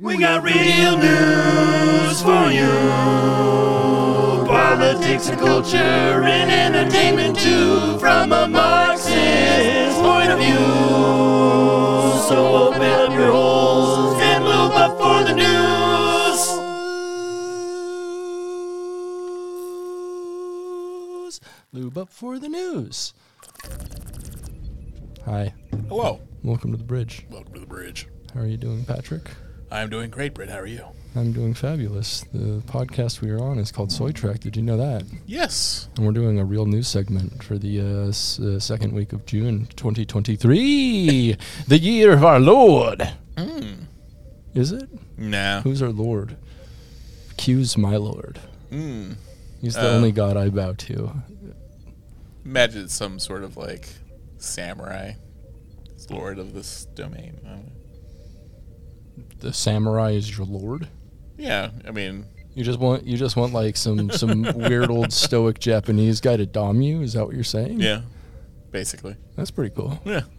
We got real news for you. Politics and culture and entertainment too, from a Marxist point of view. So open up your holes and loop up for the news. Lube up for the news. Hi, Hello. welcome to the bridge. Welcome to the bridge. How are you doing, Patrick? I'm doing great, Britt. How are you? I'm doing fabulous. The podcast we are on is called Soy Track. Did you know that? Yes. And we're doing a real news segment for the uh, s- uh, second week of June 2023, the year of our Lord. Is it? Nah. Who's our Lord? Q's my Lord. Mm. He's the Uh, only God I bow to. Imagine some sort of like samurai, lord of this domain. I don't know. The samurai is your Lord. Yeah, I mean, You just want you just want like some some weird old stoic Japanese guy to dom you. Is that what you're saying? yeah, basically. that's pretty cool. Yeah.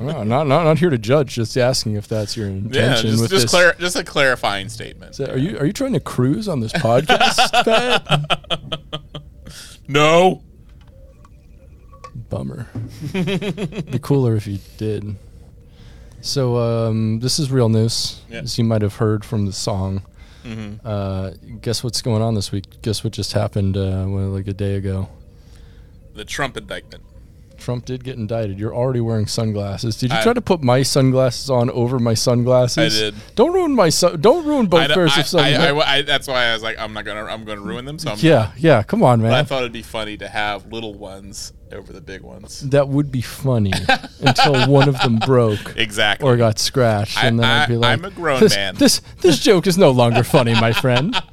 No, not not not here to judge. Just asking if that's your yeah. intention Just with just, this. clar- just a clarifying statement. Is that- are you are you trying to cruise on this podcast, Pat? No. Bummer. Be cooler if you did. So um, this is real news, as you might have heard from the song. hmm Uh, guess what's going on this week? Guess what just happened uh, well, like a day ago? The Trump indictment. Trump did get indicted. You're already wearing sunglasses. Did you I- try to put my sunglasses on over my sunglasses? I did. Don't ruin my sun. Don't ruin both pairs of sunglasses. I- I- I- that's why I was like, I'm not gonna, I'm gonna ruin them. So I'm yeah, yeah. Come on, But I thought it'd be funny to have little ones over the big ones. that would be funny until one of them broke Exactly. or got scratched, I- and then I- would be like, I'm a grown this, man." This this joke is no longer funny, my friend.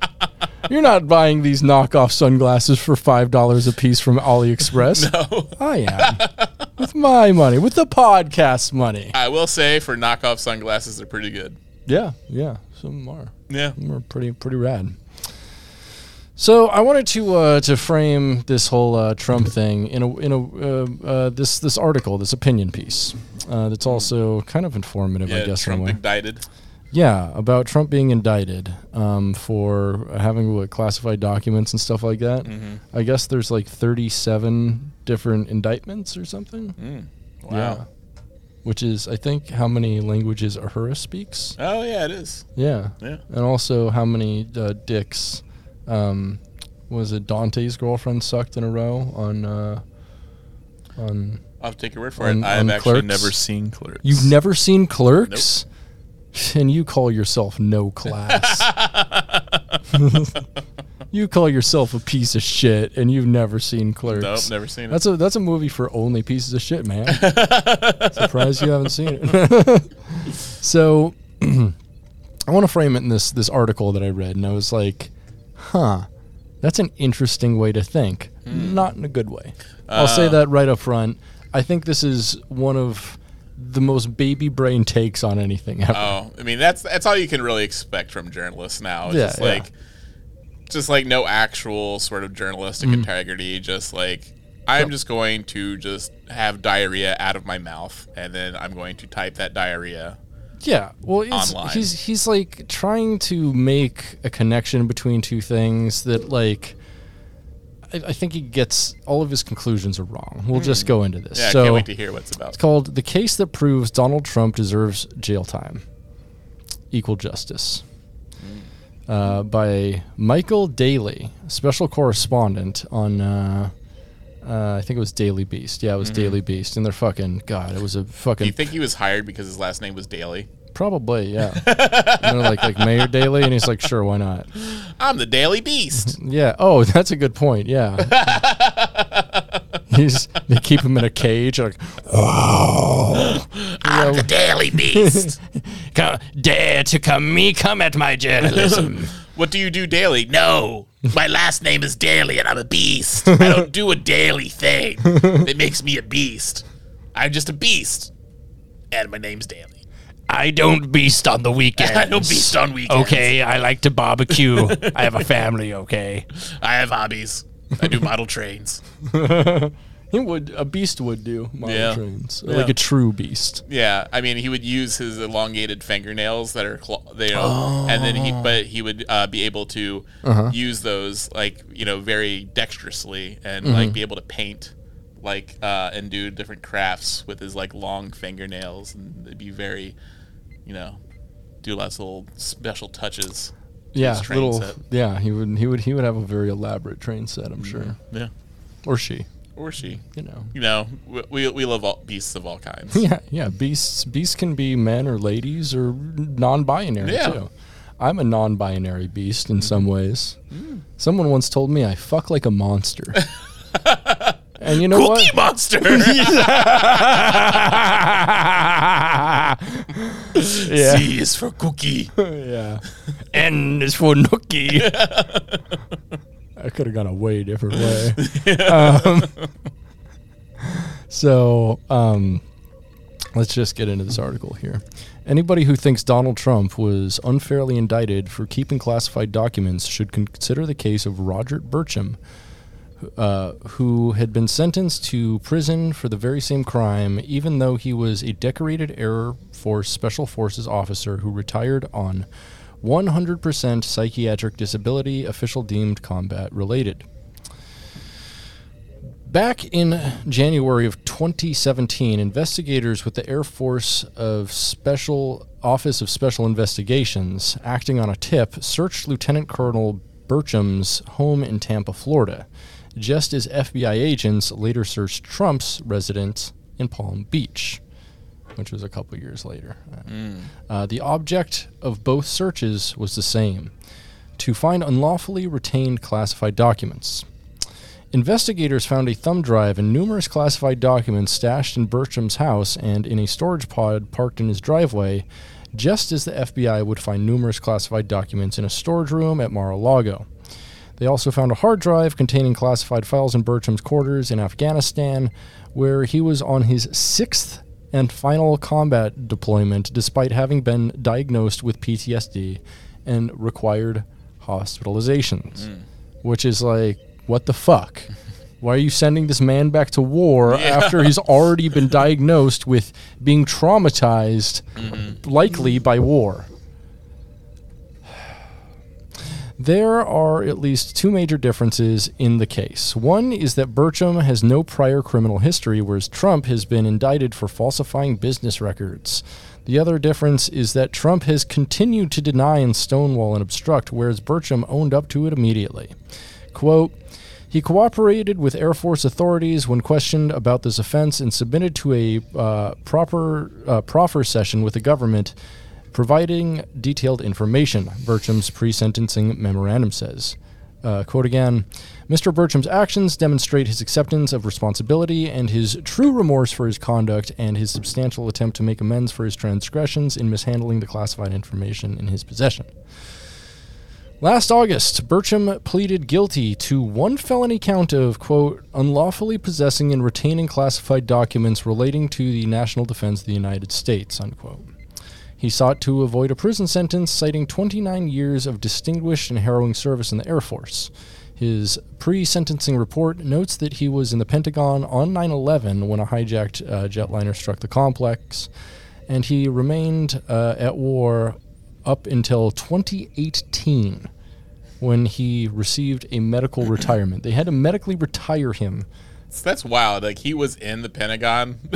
You're not buying these knockoff sunglasses for five dollars a piece from AliExpress. no. I am with my money, with the podcast money. I will say for knockoff sunglasses, they're pretty good. Yeah, yeah. Some are. Yeah. Some are pretty pretty rad. So I wanted to uh, to frame this whole uh, Trump thing in a in a uh, uh, this this article, this opinion piece. Uh, that's also kind of informative, I Yeah. guess. in a Trump way. indicted. Yeah, about Trump being indicted um, for having what classified documents and stuff like that. Mm-hmm. I guess there's like 37 different indictments or something. Mm. Yeah. Wow. Which is, I think, how many languages Ahura speaks. Oh yeah, it is. Yeah. Yeah. And also how many uh, dicks um, was it Dante's girlfriend sucked in a row on uh, on I'll take your word for On- it. I've actually Clerks? never seen Clerks. You've never seen Clerks? And you call yourself no class. you call yourself a piece of shit and you've never seen Clerks. Nope, never seen it. That's a that's a movie for only pieces of shit, man. Surprised you haven't seen it. so I want to frame it in this this article that I read, and I was like, huh, that's an interesting way to think. Not in a good way. I'll say Uh. that right up front. I think this is one of the most baby brain takes on anything ever. Oh, I mean that's that's all you can really expect from journalists now. It's Yeah, just yeah. like just like no actual sort of journalistic Mm-hmm. integrity, just like I'm just going to just have diarrhea out of my mouth and then I'm going to type that diarrhea. Yeah, well, Online. he's he's like trying to make a connection between two things that like. I, I think he gets all of his conclusions are wrong. We'll just go into this. Hmm. Yeah, so I can't wait to hear what's about. it's called "The Case That Proves Donald Trump Deserves Jail Time, Equal Justice," uh, by Michael Daly, special correspondent on. Uh, uh, I think it was Daily Beast. Yeah, it was Daily Beast, and they're fucking God. It was a fucking Do fucking you think he was hired because his last name was Daly? Probably, yeah. you know, like like Mayor Daley, and he's like, sure, why not? I'm the Daily Beast. Yeah. Oh, that's a good point. Yeah. he's they keep him in a cage, like, oh, I'm the Daily Beast. "Come- dare to come me, come at my journalism. what do you do daily? No, my last name is Daily and I'm a beast. I don't do a daily thing that makes me a beast. I'm just a beast. And my name's Daily. I don't beast on the weekends. I don't beast on weekends. Okay, I like to barbecue. I have a family, okay? I have hobbies. I do model trains. He would a beast would do model Yeah. trains Yeah. like a true beast. Yeah, I mean, he would use his elongated fingernails that are, cl- they, you know, and then he, but he would uh, be able to use those like you know very dexterously and like be able to paint like uh, and do different crafts with his like long fingernails and they'd be very, you know, do lots of little special touches. to Yeah, little. set. Yeah, he would. He would. He would have a very elaborate train set. I'm sure, Yeah, or she. or she. You know. You know, we we, love all beasts of all kinds. Yeah, yeah. Beasts. Beasts can be men or ladies or non-binary Yeah. too. I'm a non-binary beast in some ways. Mm. Someone once told me I fuck like a monster. and you know Cookie what? monster. yeah, C is for cookie. yeah. N is for Nookie. I could have gone a way different way. um, so, um, let's just get into this article here. Anybody who thinks Donald Trump was unfairly indicted for keeping classified documents should consider the case of Roger Birchum, uh, who had been sentenced to prison for the very same crime, even though he was a decorated Air Force Special Forces officer who retired on 100% psychiatric disability, official deemed combat related. Back in January of 2017, investigators with the Air Force of Special Office of Special Investigations, acting on a tip, searched Lieutenant Colonel Birchum's home in Tampa, Florida, just as FBI agents later searched Trump's residence in Palm Beach, which was a couple years later. Uh, the object of both searches was the same to find unlawfully retained classified documents. Investigators found a thumb drive and numerous classified documents stashed in Bertram's house and in a storage pod parked in his driveway, just as the FBI would find numerous classified documents in a storage room at Mar a Lago. They also found a hard drive containing classified files in Bertram's quarters in Afghanistan, where he was on his sixth and final combat deployment despite having been diagnosed with PTSD and required hospitalizations. Hmm. Which is like, what the fuck? Why are you sending this man back to war after he's already been diagnosed with being traumatized, mm-hmm. likely by war? There are at least two major differences in the case. One is that Birchum has no prior criminal history, whereas Trump has been indicted for falsifying business records. The other difference is that Trump has continued to deny and stonewall and obstruct, whereas Birchum owned up to it immediately. Quote, he cooperated with Air Force authorities when questioned about this offense and submitted to a uh, proper uh, proffer session with the government, providing detailed information. Bertram's pre-sentencing memorandum says. Uh, quote again: Mr. Bertram's actions demonstrate his acceptance of responsibility and his true remorse for his conduct and his substantial attempt to make amends for his transgressions in mishandling the classified information in his possession. Last August, Bertram pleaded guilty to one felony count of, quote, unlawfully possessing and retaining classified documents relating to the national defense of the United States, unquote. He sought to avoid a prison sentence, citing 29 years of distinguished and harrowing service in the Air Force. His pre sentencing report notes that he was in the Pentagon on 9 11 when a hijacked uh, jetliner struck the complex, and he remained uh, at war up until 2018 when he received a medical retirement. They had to medically retire him. That's wild. Like he was in the Pentagon.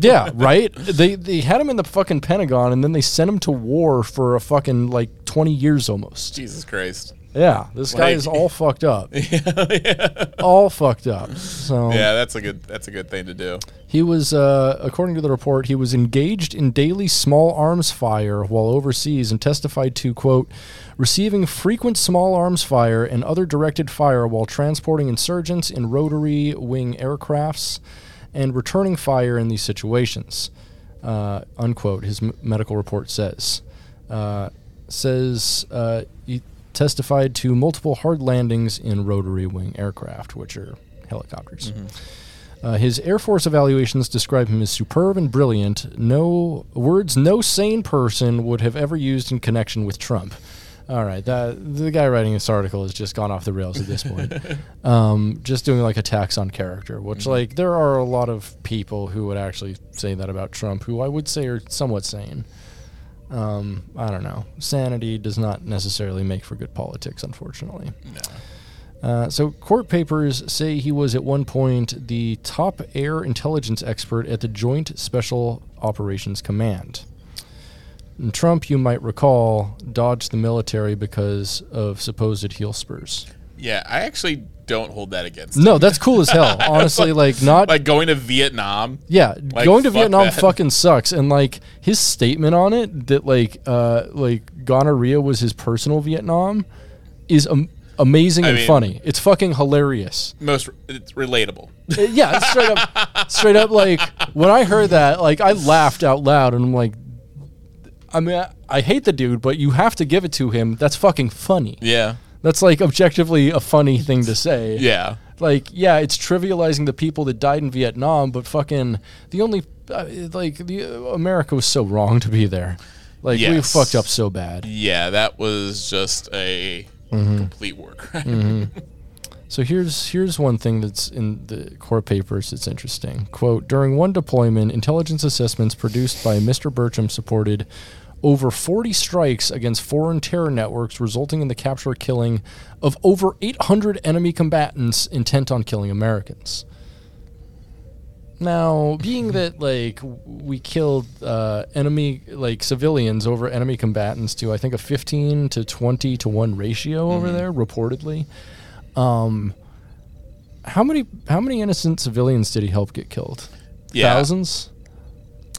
Yeah, right? They they had him in the fucking Pentagon and then they sent him to war for a fucking like 20 years almost. Jesus Christ. Yeah, this guy Like- is all fucked up. All fucked up. So Yeah, that's a good. That's a good thing to do. He was, uh, according to the report, he was engaged in daily small arms fire while overseas and testified to, quote, receiving frequent small arms fire and other directed fire while transporting insurgents in rotary wing aircrafts and returning fire in these situations, uh, unquote, his m- medical report says. Uh, says uh, he testified to multiple hard landings in rotary wing aircraft, which are helicopters. Uh, his Air Force evaluations describe him as superb and brilliant. No words no sane person would have ever used in connection with Trump. All right, that the guy writing this article has just gone off the rails at this point. um, just doing like attacks on character, which Mm-hmm. like there are a lot of people who would actually say that about Trump, who I would say are somewhat sane. Um, I don't know. Sanity does not necessarily make for good politics, unfortunately. No. Uh, so, court papers say he was at one point the top air intelligence expert at the Joint Special Operations Command. And Trump, you might recall, dodged the military because of supposed heel spurs. Yeah, I actually don't hold that against. him. No, that's cool as hell. Honestly, like not Like going to Vietnam. yeah, like, going to fuck Vietnam that. fucking sucks. And like his statement on it that like uh like gonorrhea was his personal Vietnam is am- amazing I and mean- funny. It's fucking hilarious. Most it's relatable. Uh, yeah, straight up, straight up. Like when I heard that, like I laughed out loud, and I'm like, I mean, I, I hate the dude, but you have to give it to him. That's fucking funny. Yeah. That's like objectively a funny thing to say. Yeah. Like, yeah, it's trivializing the people that died in Vietnam, but fucking the only uh, like the uh, America was so wrong to be there. Like we fucked up so bad. Yeah, that was just a Mm-hmm. complete war crime. So here's here's one thing that's in the court papers that's interesting. Quote, during one deployment, intelligence assessments produced by Mr. Bertram supported over 40 strikes against foreign terror networks resulting in the capture or killing of over 800 enemy combatants intent on killing Americans. Now, being that like we killed uh, enemy like civilians over enemy combatants to I think a 15 to 20 to 1 ratio over there reportedly. Um how many how many innocent civilians did he help get killed? Yeah. Thousands?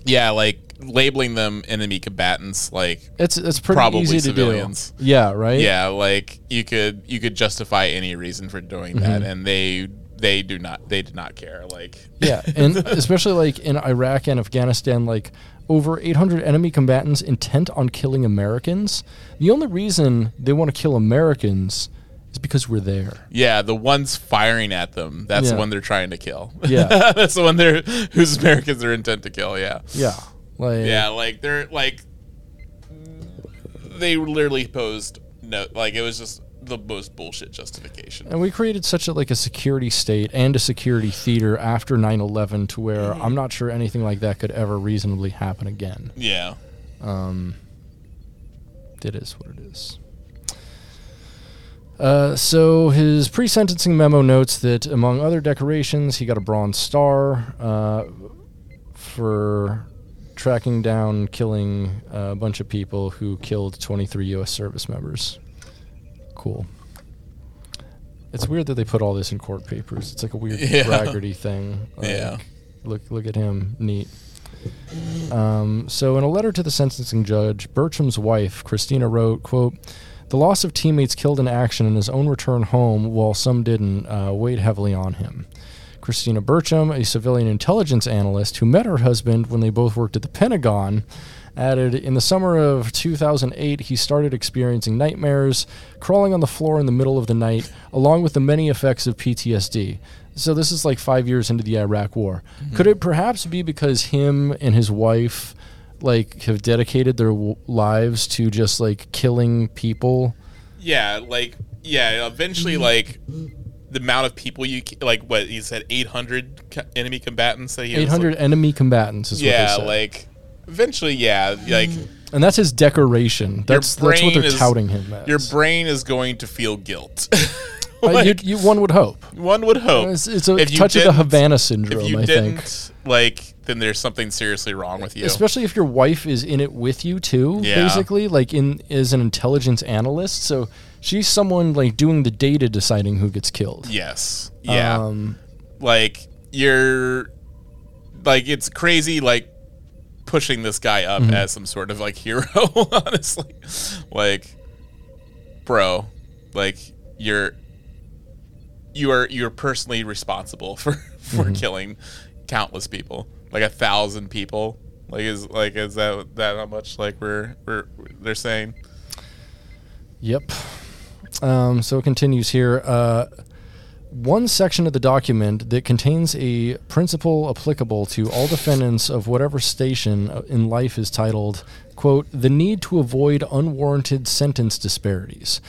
yeah, like labeling them enemy combatants, like It's it's pretty Probably easy to civilians. do. Yeah, right? yeah, like you could you could justify any reason for doing that, Mm-hmm. and they they do not they did not care. Like Yeah, and especially like in Iraq and Afghanistan, like over 800 enemy combatants intent on killing Americans. The only reason they want to kill Americans is because we're there. yeah, the ones firing at them, that's the one they're trying to kill. Yeah. that's the one they're whose Americans are intent to kill. Yeah, Yeah, like yeah, like they're like they literally posed no, like it was just the most bullshit justification. And we created such a like a security state and a security theater after 9/11 to where I'm not sure anything like that could ever reasonably happen again. Yeah, Um It is what it is. Uh, so his pre-sentencing memo notes that among other decorations, he got a Bronze Star uh, for tracking down, killing a bunch of people who killed 23 U.S. service members. Cool. It's weird that they put all this in court papers. It's like a weird Yeah. braggarty thing. Like, Yeah. Look, look at him. Neat. Um, so, in a letter to the sentencing judge, Bertram's wife, Christina, wrote, quote, The loss of teammates killed in action and his own return home, while some didn't, uh, weighed heavily on him. Christina Bertram, a civilian intelligence analyst who met her husband when they both worked at the Pentagon, added In the summer of 2008, he started experiencing nightmares, crawling on the floor in the middle of the night, along with the many effects of PTSD. So, this is like five years into the Iraq War. Mm-hmm. Could it perhaps be because him and his wife like have dedicated their w- lives to just like killing people? yeah, like yeah. Eventually, mm-hmm. like the amount of people you like, what he said, eight hundred co- enemy combatants that he was, 800 enemy combatants is yeah, like eventually, yeah, like and that's his decoration. That's that's what they're is- touting him as. your brain is going to feel guilt. Uh, you, you, one would hope. one would hope It's, it's a If touch of the Havana syndrome, if you I didn't think. like, then there's something seriously wrong with you. Especially if your wife is in it with you too, Yeah. basically, like in as an intelligence analyst. So she's someone like doing the data deciding who gets killed. yes, yeah, Um, like you're like it's crazy like pushing this guy up Mm-hmm. as some sort of like hero honestly like bro like you're you are you're personally responsible for for Mm-hmm. killing countless people like a thousand people like is like is that that how much like we're we're they're saying Yep. Um, so it continues here. Uh, one section of the document that contains a principle applicable to all defendants of whatever station uh, in life is titled, quote, the need to avoid unwarranted sentence disparities.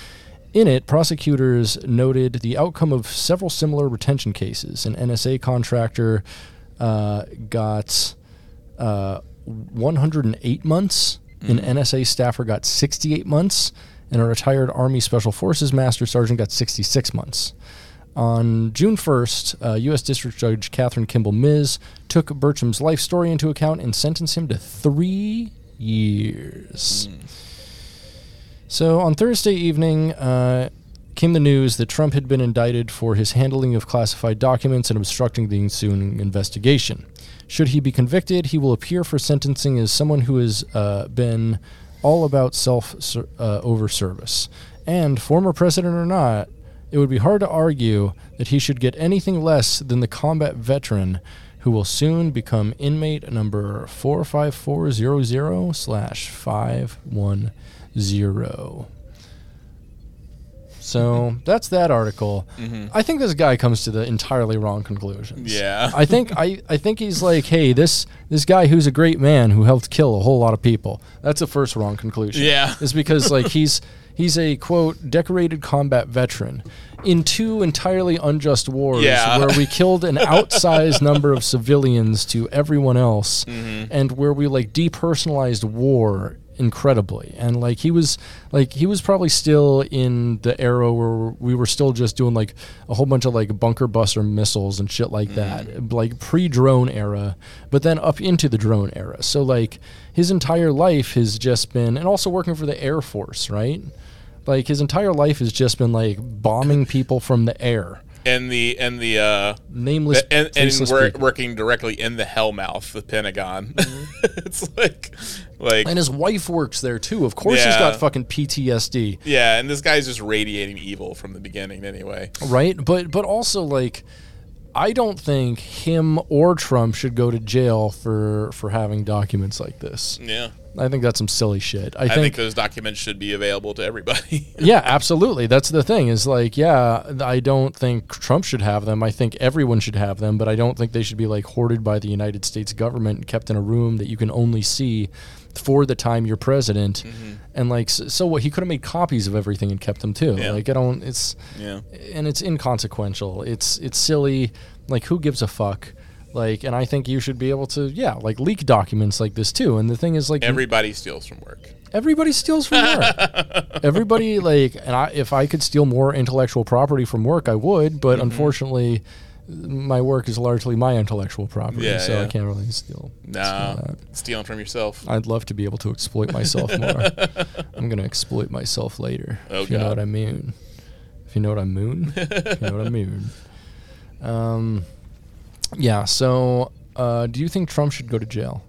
In it, prosecutors noted the outcome of several similar retention cases. An NSA contractor uh, got uh, 108 months, an NSA staffer got 68 months, and a retired Army Special Forces Master Sergeant got 66 months. On June 1st, uh, U.S. District Judge Kathryn Kimball Miz took Bertram's life story into account and sentenced him to three years. So on Thursday evening, uh, came the news that Trump had been indicted for his handling of classified documents and obstructing the ensuing investigation. Should he be convicted, he will appear for sentencing as someone who has uh, been all about self uh, over service. And, former president or not, it would be hard to argue that he should get anything less than the combat veteran who will soon become inmate number 45400 slash 510. So that's that article. I think this guy comes to the entirely wrong conclusions. Yeah. I think I, I think he's like, hey, this this guy who's a great man who helped kill a whole lot of people. That's the first wrong conclusion. Yeah. Is because like he's he's a quote decorated combat veteran in two entirely unjust wars Yeah. where we killed an outsized number of civilians to everyone else Mm-hmm. and where we like depersonalized war incredibly. And like he was like he was probably still in the era where we were still just doing like a whole bunch of like bunker buster missiles and shit like that like pre-drone era but then up into the drone era. So like his entire life has just been and also working for the air force right? Like his entire life has just been like bombing people from the air. And the and the uh nameless and, and faceless working directly in the hellmouth, the Pentagon. it's like, like, and his wife works there too. Of course he's got fucking ptsd yeah, and this guy's just radiating evil from the beginning, anyway. right? But but also like i don't think him or trump should go to jail for for having documents like this. Yeah, i think that's some silly shit i, I think think, those documents should be available to everybody. yeah absolutely that's the thing is like yeah i don't think trump should have them i think everyone should have them but i don't think they should be like hoarded by the united states government and kept in a room that you can only see for the time you're president mm-hmm. and like so, so what he could have made copies of everything and kept them too Yeah. like i don't it's yeah, and it's inconsequential. It's it's silly. Like who gives a fuck? Like, and I think you should be able to, yeah, like leak documents like this too. And the thing is, like, everybody steals from work. everybody steals from work. everybody, like, and I, if I could steal more intellectual property from work, I would. Mm-hmm. But unfortunately, my work is largely my intellectual property, Yeah, so I can't really steal. Nah, steal stealing from yourself. I'd love to be able to exploit myself more. I'm gonna exploit myself later. Oh, if you know what I mean. If you know what I mean. if you know what I mean. Um, yeah. So, uh, do you think Trump should go to jail?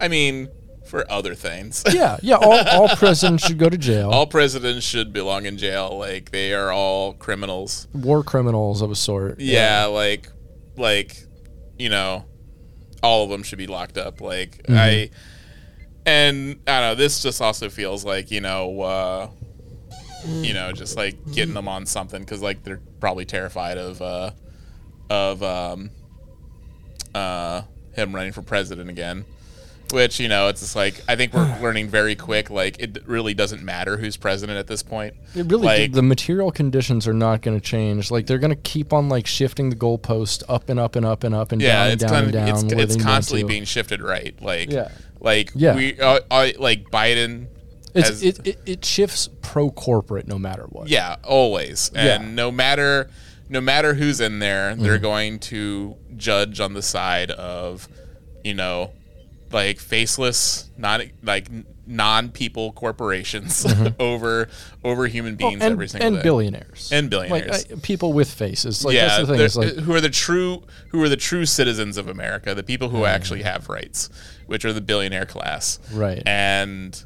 I mean, for other things. Yeah. Yeah. All, all presidents should go to jail. all presidents should belong in jail. Like they are all criminals. War criminals of a sort. Yeah, like, like, you know, all of them should be locked up. Like Mm-hmm. I, and I don't know. This just also feels like you know, uh, you know, just like getting them on something because like they're probably terrified of, uh, of um, uh, him running for president again. Which you know, it's just like I think we're learning very quick. Like it really doesn't matter who's president at this point. It really, like, the material conditions are not going to change. Like they're going to keep on like shifting the goalpost up and up and up and up and yeah, down it's and down kind and of down. it's, it's constantly being shifted right. Like Yeah. like Yeah. we uh, uh, like Biden. It's, has- it, it, it shifts pro corporate no matter what. yeah, always, and Yeah. no matter no matter who's in there, Mm-hmm. they're going to judge on the side of you know like faceless, not like non people corporations over over human beings Mm-hmm. and, every single and day. billionaires And billionaires. like uh, people with faces. Like yeah, that's the thing. like who are the true who are the true citizens of America, the people who actually have rights, which are the billionaire class, Right. And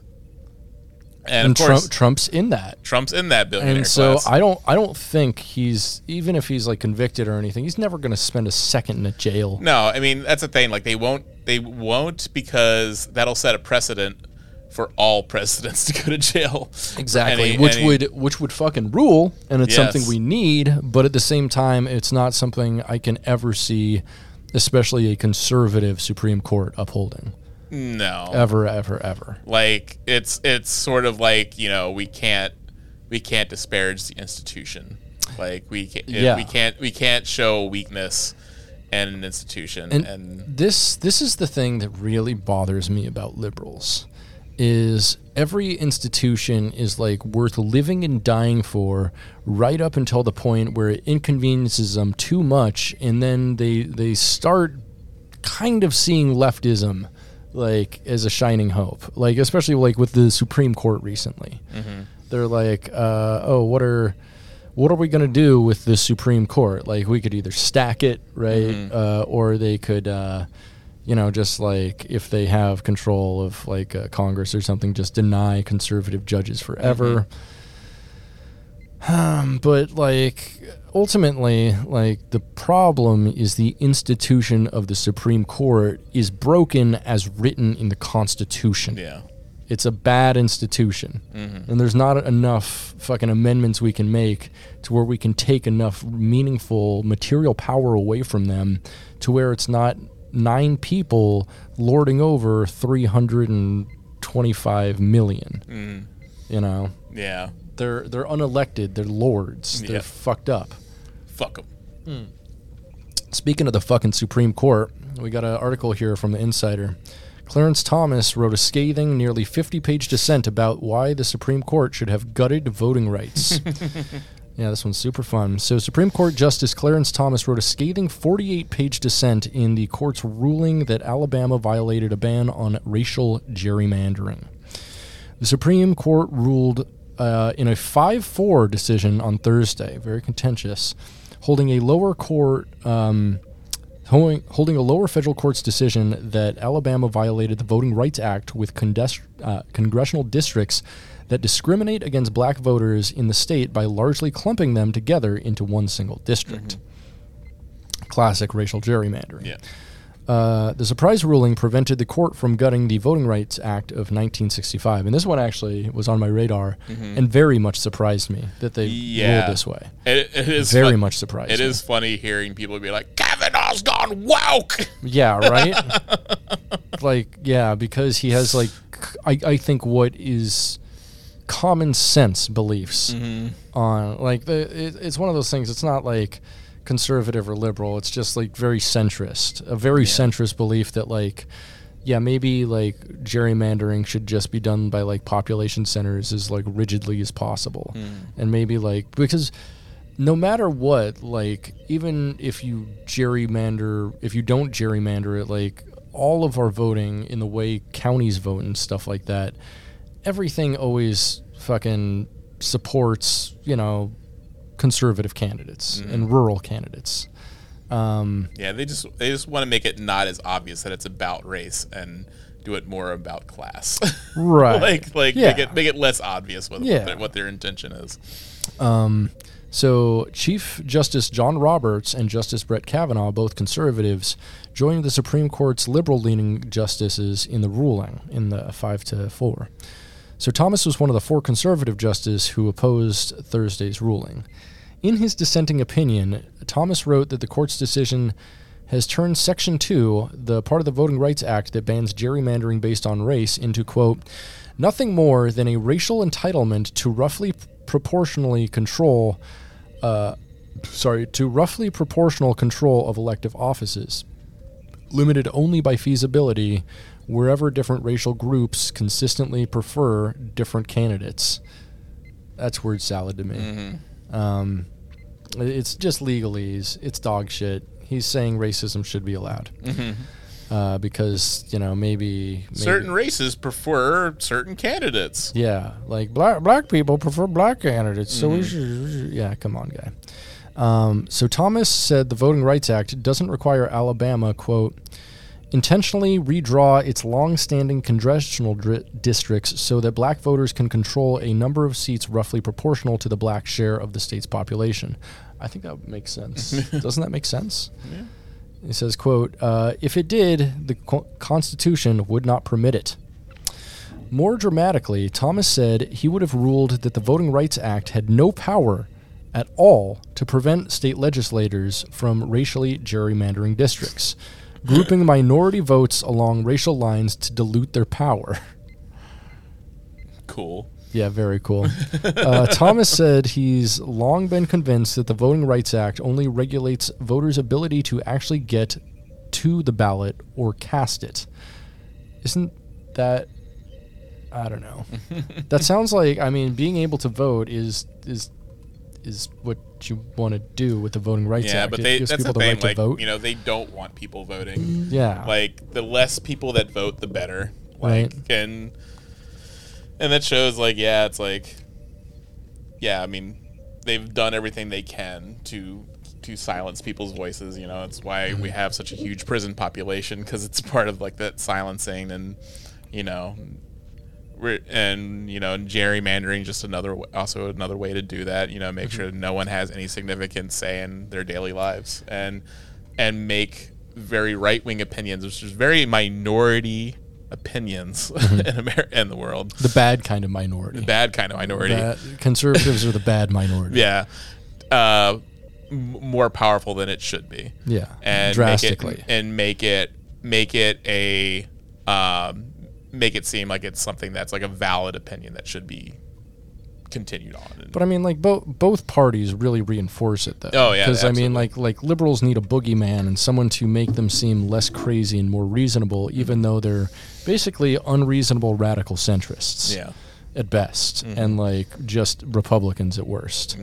and, and course, Trump, Trump's in that. Trump's in that billionaire And so class. I don't I don't think he's even if he's like convicted or anything, he's never going to spend a second in a jail. no, I mean that's the thing. Like they won't, they won't because that'll set a precedent for all presidents to go to jail. Exactly, Any- which any- would which would fucking rule, and it's something we need. But at the same time, it's not something I can ever see, especially a conservative Supreme Court upholding. No Ever, ever, ever. like it's it's sort of like you know we can't we can't disparage the institution like we can't Yeah. we can't we can't show weakness in an institution And, and, this this is the thing that really bothers me about liberals is every institution is like worth living and dying for right up until the point where it inconveniences them too much and then they they start kind of seeing leftism like as a shining hope. Like especially like with the supreme court recently. They're like uh, oh what are what are we going to do with the supreme court? Like we could either stack it right? Uh, or they could uh, you know just like if they have control of like uh, congress or something just deny conservative judges forever. Um, Um, but like ultimately like the problem is the institution of the supreme court is broken as written in the constitution. Yeah. It's a bad institution. Mm-hmm. And there's not enough fucking amendments we can make to where we can take enough meaningful material power away from them to where it's not nine people lording over 325 million. Mm-hmm. You know? Yeah they're they're unelected they're lords they're fucked up fuck them hmm. Speaking of the fucking Supreme Court, we got an article here from the Insider. Clarence Thomas wrote a scathing, nearly 50 page dissent about why the Supreme Court should have gutted voting rights. yeah, this one's super fun. So, Supreme Court Justice Clarence Thomas wrote a scathing 48 page dissent in the court's ruling that Alabama violated a ban on racial gerrymandering. The Supreme Court ruled uh, in a 5 4 decision on Thursday, very contentious, holding a lower court. Um, holding, a lower federal court's decision that Alabama violated the Voting Rights Act with condes- uh, congressional districts that discriminate against black voters in the state by largely clumping them together into one single district. Classic racial gerrymandering. yeah Uh, the surprise ruling prevented the court from gutting the Voting Rights Act of 1965. And this one actually was on my radar and very much surprised me that they Yeah. ruled this way. it, it is Very fun- much surprised. it me. is funny hearing people be like Kavanaugh's gone woke Yeah, right? like, yeah, because he has, like, I, I think what is common sense beliefs on, like, the, it, it's one of those things, it's not like conservative or liberal, it's just, like, very centrist. A very centrist belief that, like, yeah, maybe like gerrymandering should just be done by like population centers as like rigidly as possible. Hmm. And maybe like because no matter what, like even if you gerrymander, if you don't gerrymander it, like all of our voting in the way counties vote and stuff like that, everything always fucking supports, you know, conservative candidates and rural candidates. Um, yeah they just they just want to make it not as obvious that it's about race and do it more about class right. like like Yeah. make it make it less obvious what, Yeah. what, their, what their intention is Um, so, Chief Justice John Roberts and Justice Brett Kavanaugh, both conservatives, joined the Supreme Court's liberal-leaning justices in the ruling in the five to four. So Thomas was one of the four conservative justices who opposed Thursday's ruling. In his dissenting opinion, Thomas wrote that the court's decision has turned Section 2, the part of the Voting Rights Act that bans gerrymandering based on race, into, quote, nothing more than a racial entitlement to roughly proportionally control, uh, sorry, to roughly proportional control of elective offices, limited only by feasibility wherever different racial groups consistently prefer different candidates. That's word salad to me. Um, it's just legalese. It's dog shit. He's saying racism should be allowed uh, because you know maybe, maybe certain races prefer certain candidates yeah, like black black people prefer black candidates. So we, should, we should- yeah, come on, guy. Um, so Thomas said the Voting Rights Act doesn't require Alabama quote intentionally redraw its long-standing congressional dri- districts so that black voters can control a number of seats roughly proportional to the black share of the state's population. I think that makes sense. Doesn't that make sense? He says, "quote uh, If it did, the co- Constitution would not permit it." More dramatically, Thomas said he would have ruled that the Voting Rights Act had no power at all to prevent state legislators from racially gerrymandering districts, grouping minority votes along racial lines to dilute their power. Cool. Yeah, very cool. Uh, Thomas said he's long been convinced that the Voting Rights Act only regulates voters' ability to actually get to the ballot or cast it. Isn't that? I don't know. that sounds like I mean, being able to vote is is is what you want to do with the Voting Rights Yeah, Act. but It they gives that's the people thing. right to like vote. you know, they don't want people voting. yeah, Like the less people that vote, the better. Like Right. and and that shows like yeah, it's like yeah. I mean, they've done everything they can to to silence people's voices. You know, it's why mm-hmm. we have such a huge prison population because it's part of like that silencing and you know. And you know, gerrymandering just another, also another way to do that. You know, make sure no one has any significant say in their daily lives, and and make very right wing opinions, which is very minority opinions in America and the world. the bad kind of minority. The bad kind of minority. Conservatives are the bad minority. Yeah. Uh, m- more powerful than it should be. Yeah, And drastically. Make it, and make it make it a um, make it seem like it's something that's like a valid opinion that should be continued on. But I mean, like both both parties really reinforce it, though. Oh, yeah, because I mean, like like liberals need a boogeyman and someone to make them seem less crazy and more reasonable, even though they're basically unreasonable radical centrists yeah. at best, Mm-hmm. and like just Republicans at worst.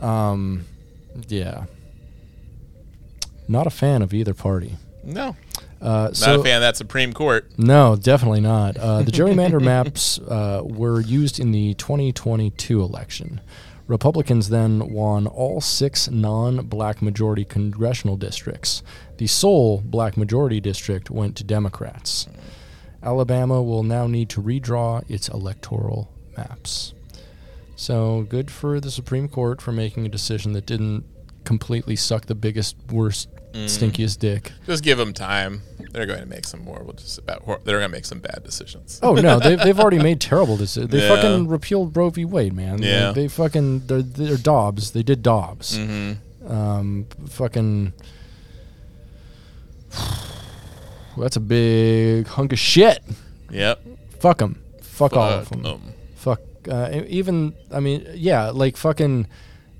Um, yeah. Not a fan of either party. No. Uh, Not a fan of that Supreme Court. no, definitely not. Uh, the gerrymander maps uh, were used in the 2022 election. Republicans then won all six non black majority congressional districts. The sole black majority district went to Democrats. Alabama will now need to redraw its electoral maps. So good for the Supreme Court for making a decision that didn't completely suck the biggest, worst, stinkiest dick. Just give them time. They're going to make some more. We'll just about. They're going to make some bad decisions. Oh no, they've they've already made terrible decisions. They Yeah. fucking repealed Roe v. Wade, man. Yeah. they fucking they're, they're Dobbs. They did Dobbs. Mm-hmm. Um, fucking. That's a big hunk of shit. Yep. Fuck them. Fuck, all of Fuck them. 'em. Fuck. Uh, even I mean, yeah, like fucking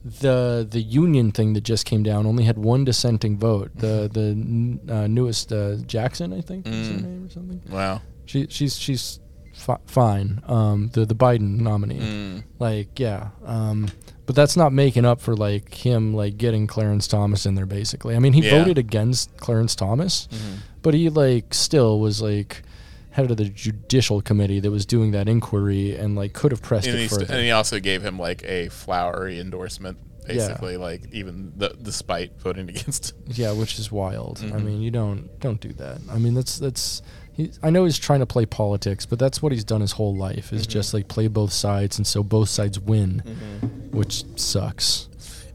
the the union thing that just came down only had one dissenting vote. The the n- uh, newest uh, Jackson, I think, is her Mm. name or something. Wow. She she's she's fi- fine. Um, the the Biden nominee. Mm. Like yeah. Um, but that's not making up for like him like getting Clarence Thomas in there. Basically, I mean he Yeah. voted against Clarence Thomas, Mm-hmm. but he like still was like head of the judicial committee that was doing that inquiry and like could have pressed And it he, st- and he also gave him like a flowery endorsement, basically, like even the, despite voting against. Him. Yeah, which is wild. I Mhm. mean, you don't don't do that. I mean, that's that's. He, I know he's trying to play politics, but that's what he's done his whole life is just like play both sides, and so both sides win, which sucks.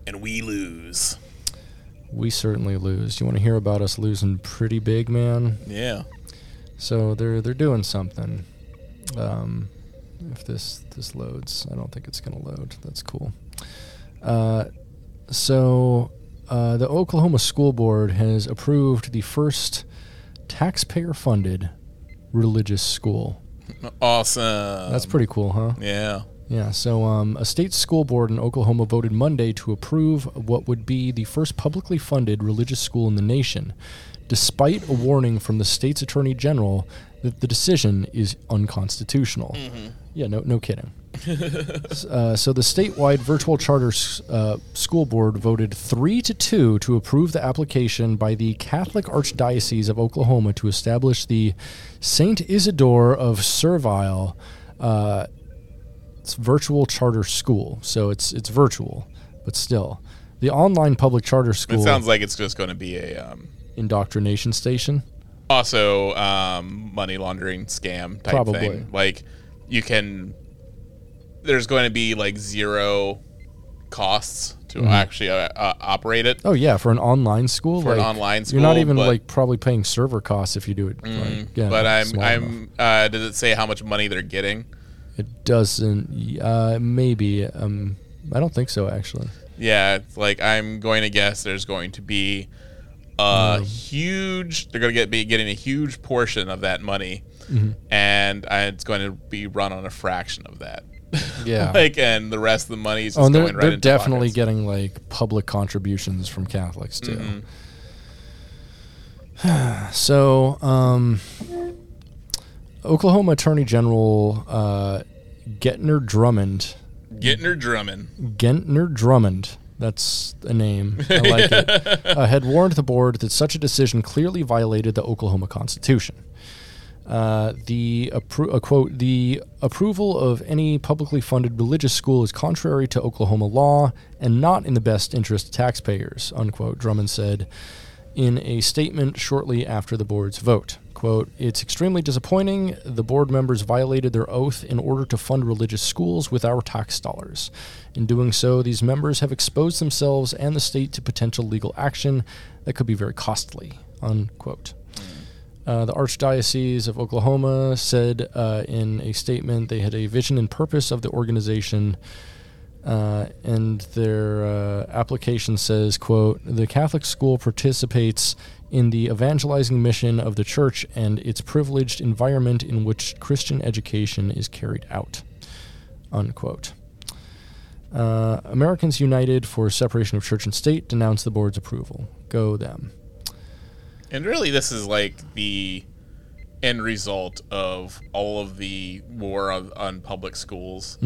And we lose. We certainly lose. You want to hear about us losing pretty big, man? Yeah. So they're they're doing something. Um, if this this loads, I don't think it's gonna load. That's cool. Uh, so uh, the Oklahoma School Board has approved the first taxpayer-funded religious school. Awesome. That's pretty cool, huh? Yeah. Yeah, so um, a state school board in Oklahoma voted Monday to approve what would be the first publicly funded religious school in the nation, despite a warning from the state's attorney general that the decision is unconstitutional. Yeah, no, no kidding. Uh, so the statewide virtual charter s- uh, school board voted three to two to approve the application by the Catholic Archdiocese of Oklahoma to establish the Saint Isidore of Seville. Uh, it's virtual charter school, so it's it's virtual, but still, the online public charter school It sounds like it's just going to be a um, indoctrination station. also um, money laundering scam type Probably. thing. Like you can, there's going to be like zero costs to actually uh, uh, operate it. Oh yeah, for an online school, For an like, online you're not even but- Mm, like probably paying server costs if you do it. like, yeah, but I'm. I'm uh, does it say how much money they're getting? It doesn't. Uh, maybe. Um, I don't think so actually. Yeah, it's like I'm going to guess there's going to be a huge. They're going to get be getting a huge portion of that money, and uh, it's going to be run on a fraction of that. Yeah. like, and the rest of the money is just oh, they're, going right they're into definitely pockets. getting like public contributions from Catholics too. Mm-hmm. so, um, Oklahoma Attorney General uh, Getner Drummond Getner her drumming. Gentner Drummond. That's a name. I like it. Uh, had warned the board that such a decision clearly violated the Oklahoma Constitution. Uh, the appro- uh, quote the approval of any publicly funded religious school is contrary to Oklahoma law and not in the best interest of taxpayers. Unquote. Drummond said in a statement shortly after the board's vote. Quote, it's extremely disappointing. The board members violated their oath in order to fund religious schools with our tax dollars. In doing so, these members have exposed themselves and the state to potential legal action that could be very costly. Unquote. Uh, the Archdiocese of Oklahoma said uh, in a statement they had a vision and purpose of the organization uh, and their uh, application says, "quote The Catholic school participates in the evangelizing mission of the church and its privileged environment in which Christian education is carried out." Unquote. Uh, Americans United for Separation of Church and State denounced the board's approval. Go them. And really, this is like the end result of all of the war on, on public schools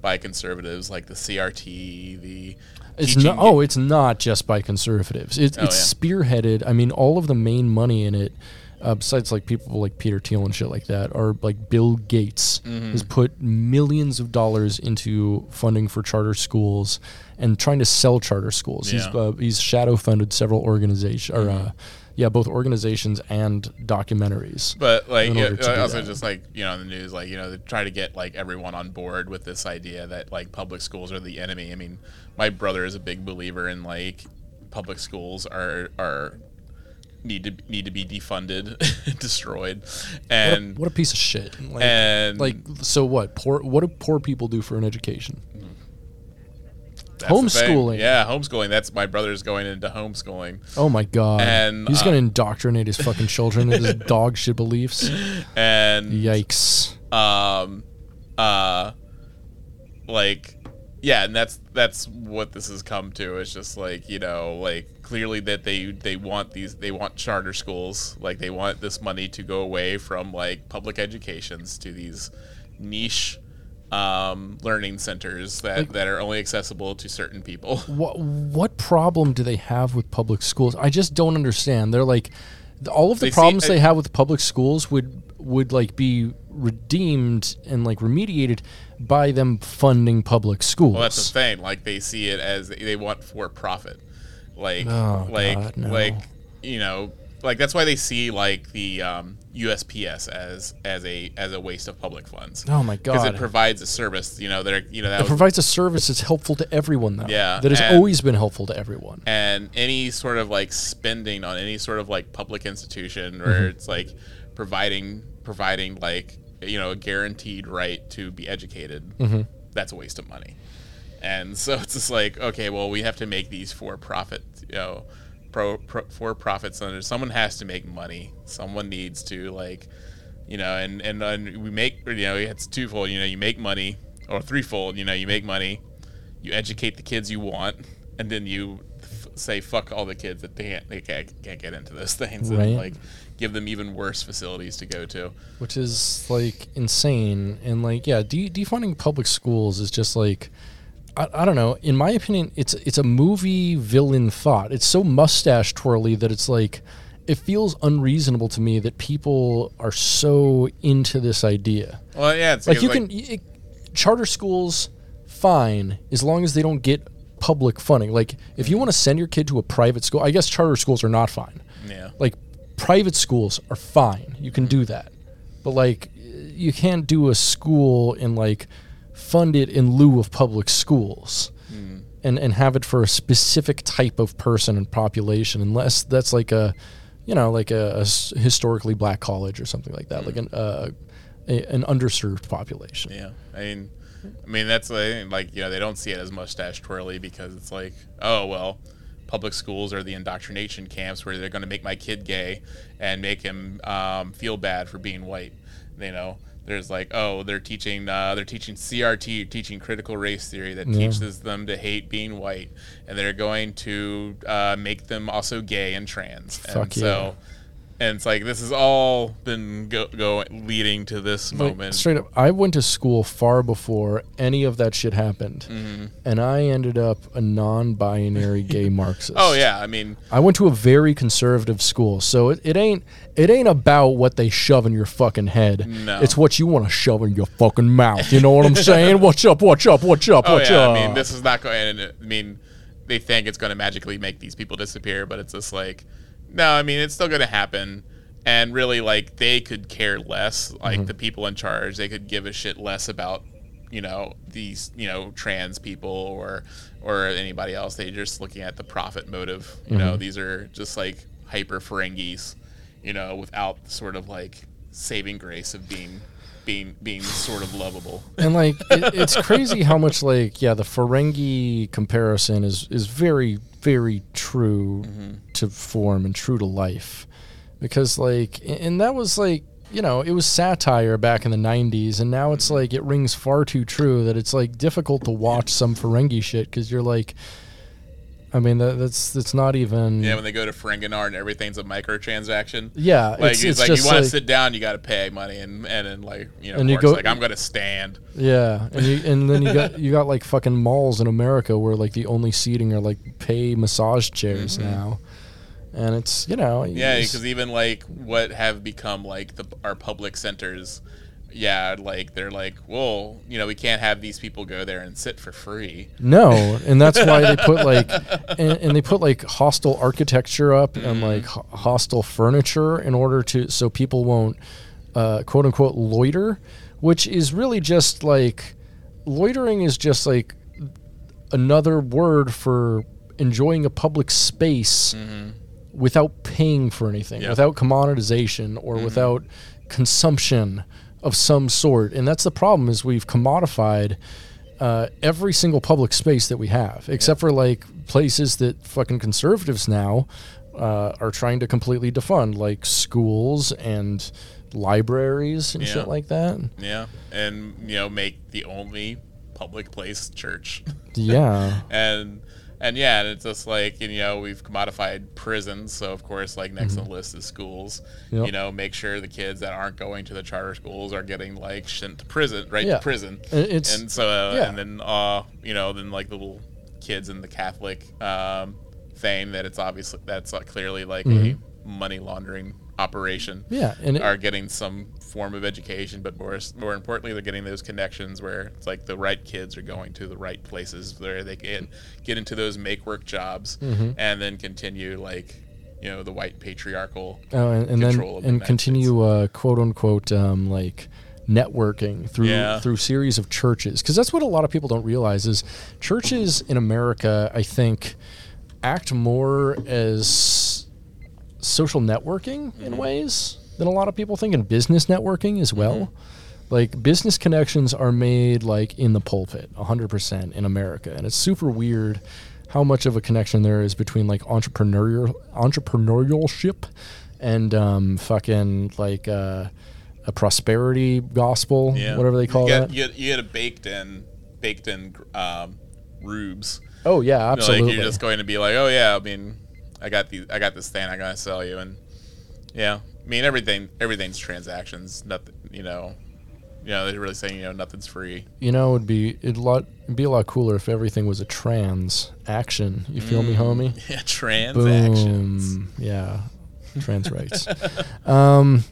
by conservatives, like the CRT, the It's not. Oh, it's not just by conservatives. It, Oh, it's yeah. spearheaded. I mean, all of the main money in it, uh, besides like people like Peter Thiel and shit like that, are like Bill Gates Mm-hmm. has put millions of dollars into funding for charter schools and trying to sell charter schools. He's Yeah. Mm-hmm. uh, he's shadow funded several organizations, or uh, yeah, both organizations and documentaries. But like, yeah, order uh, also just like you know, in the news, like you know, they try to get like everyone on board with this idea that like public schools are the enemy. I mean, my brother is a big believer in like public schools are are need to need to be defunded, destroyed, What and a, what a piece of shit. Like, and like so what? Poor what do poor people do for an education? Mm-hmm. That's homeschooling. Yeah, homeschooling. That's my brother's going into homeschooling, Oh my god! And, he's uh, gonna indoctrinate his fucking children with his dog shit beliefs. and Yikes! um uh like yeah and that's that's what this has come to it's just like you know like clearly that they they want these they want charter schools like they want this money to go away from like public educations to these niche um learning centers that that are only accessible to certain people What what problem do they have with public schools? I just don't understand. They're like all of the They see- problems I- they have with public schools would would like be redeemed and like remediated by them funding public schools. Well, that's the thing. Like they see it as they want for profit. Like, Oh, like, God, no. like, you know, like that's why they see like the um, USPS as as a as a waste of public funds. Oh my god! Because it provides a service. You know, that are, you know that it provides a service that's helpful to everyone, though. Yeah, that has and- always been helpful to everyone. and any sort of like spending on any sort of like public institution where Mm-hmm. it's like providing providing like you know a guaranteed right to be educated Mm-hmm. that's a waste of money and so it's just like okay well we have to make these for profit you know pro, pro for profit centers someone has to make money. Someone needs to like you know and and, and we make you know it's twofold. You know you make money or threefold. You know you make money you educate the kids you want and then you f- say fuck all the kids that they can't they can't, can't get into those things Right. and like give them even worse facilities to go to. Which is like insane. And like yeah de- defunding public schools is just like I, I don't know. In my opinion it's it's a movie villain thought. It's so mustache twirly that it's like it feels unreasonable to me that people are so into this idea. Well yeah it's like you can it, charter schools fine as long as they don't get public funding. Like if you mm-hmm. want to send your kid to a private school i guess charter schools are not fine. Yeah. Like private schools are fine. You can mm-hmm. do that. But like you can't do a school in like fund it in lieu of public schools and and have it for a specific type of person and population, unless that's like a, you know, like a, a historically black college or something like that, like an uh, a, an underserved population. Yeah, I mean, I mean that's like, like you know they don't see it as mustache twirly because it's like, oh well, public schools are the indoctrination camps where they're going to make my kid gay and make him um, feel bad for being white. You know, there's like, oh, they're teaching uh, they're teaching CRT, teaching critical race theory that teaches them to hate being white, and they're going to uh, make them also gay and trans. Fuck and yeah. so. And it's like this has all been go, go leading to this Like, moment. straight up, I went to school far before any of that shit happened, Mm-hmm. and I ended up a non-binary gay Marxist. Oh yeah, I mean, I went to a very conservative school, so it, it ain't it ain't about what they shove in your fucking head. No. It's what you want to shove in your fucking mouth. You know what I'm saying? what's up? What's up? What's up? oh What's yeah, up? I mean, this is not going. I mean, they think it's going to magically make these people disappear, but it's just like, no, I mean, it's still going to happen. And really, like, they could care less. Like Mm-hmm. the people in charge, they could give a shit less about, you know, these, you know, trans people or or anybody else. They're just looking at the profit motive. You Mm-hmm. know, these are just like hyper Ferengis, you know, without sort of like saving grace of being being being sort of lovable. and like it, it's crazy how much like yeah the Ferengi comparison is is very very true Mm-hmm. to form and true to life because like and that was like you know it was satire back in the 90s and now Mm-hmm. it's like it rings far too true that it's like difficult to watch some Ferengi shit because you're like I mean that, that's that's not even Yeah, when they go to Ferenginar and everything,'s a microtransaction. Yeah, like it's- it's like, you want like- to sit down, you got to pay money, and and then like you know, And you go- like I'm gonna stand. Yeah, and you, and then you got you got like fucking malls in America where like the only seating are like pay massage chairs now, and it's you know Mm-hmm. Yeah, because even like what have become like the our public centers, yeah, like they're like, well, you know, we can't have these people go there and sit for free. no, and that's why they put like and, and they put like hostile architecture up and mm-hmm. like ho- hostile furniture in order to so people won't uh, quote unquote loiter, which is really just like loitering is just like another word for enjoying a public space mm-hmm. without paying for anything, Yeah. without commoditization or mm-hmm. without consumption of some sort. And that's the problem is we've commodified uh, every single public space that we have, except for like places that fucking conservatives now uh, are trying to completely defund, like schools and libraries and Yeah. shit like that. Yeah, and you know, make the only public place church. Yeah. and and yeah, and it's just like you know we've commodified prisons, so of course like next on the list is schools. Mm-hmm. Yep. You know, make sure the kids that aren't going to the charter schools are getting like sent to prison, right Yeah. to prison. And it's- and so uh, yeah. and then uh you know then like the little kids in the Catholic um, thing that it's obviously that's like clearly like a money laundering operation Mm-hmm. Yeah, and it- are getting some form of education, but more more importantly, they're getting those connections where it's like the right kids are going to the right places where they can get into those make work jobs Mm-hmm. and then continue like you know the white patriarchal. Oh, and, and then and continue uh, quote unquote um, like networking through Yeah. through series of churches because that's what a lot of people don't realize is churches in America I think act more as social networking Mm-hmm. in ways than a lot of people think and business networking as well. Mm-hmm. Like business connections are made like in the pulpit 100% in America and it's super weird how much of a connection there is between like entrepreneurial entrepreneurship and um, fucking like uh, a prosperity gospel, Yeah, whatever they call you that. You get, you get a baked in baked in um, rubes. oh yeah, You know, absolutely. like you're just going to be like, oh yeah, I mean, I got the I got this thing I gotta sell you, and yeah, I mean everything everything's transactions. Nothing, you know, you know they're really saying you know nothing's free. you know, it'd be it'd lot it'd be a lot cooler if everything was a trans action. You feel me, homie? Yeah, transactions. Boom. Yeah, trans rights. um,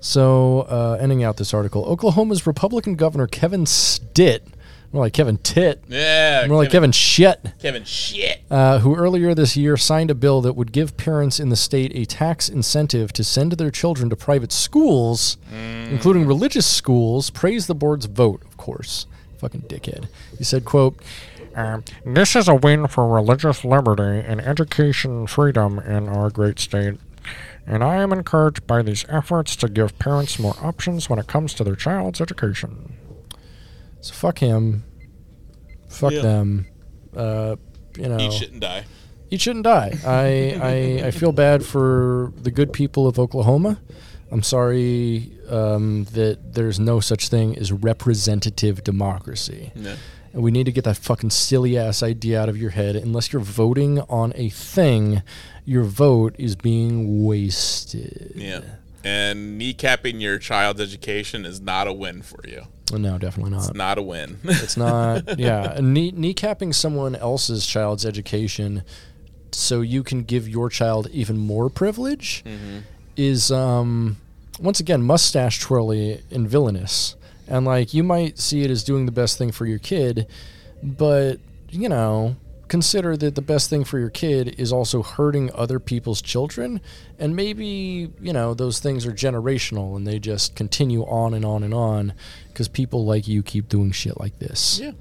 so uh, ending out this article, Oklahoma's Republican Governor Kevin Stitt, more like Kevin Tit, Yeah, more like Kevin Shit. Kevin shit. uh, who earlier this year signed a bill that would give parents in the state a tax incentive to send their children to private schools, including religious schools, praised the board's vote, of course. Fucking dickhead. He said, quote, Um, this is a win for religious liberty and education freedom in our great state. And I am encouraged by these efforts to give parents more options when it comes to their child's education. So fuck him. Fuck Yeah. them. Uh, you know, Eat shit and die. Eat shouldn't die. I, I I feel bad for the good people of Oklahoma. I'm sorry um, that there's no such thing as representative democracy. Yeah. And we need to get that fucking silly ass idea out of your head. Unless you're voting on a thing, your vote is being wasted. Yeah. And kneecapping your child's education is not a win for you. No, definitely not. It's not a win. It's not. yeah, knee, kneecapping someone else's child's education so you can give your child even more privilege is, um, once again, mustache twirly and villainous. And like you might see it as doing the best thing for your kid, but you know, consider that the best thing for your kid is also hurting other people's children, and maybe you know those things are generational and they just continue on and on and on because people like you keep doing shit like this. yeah.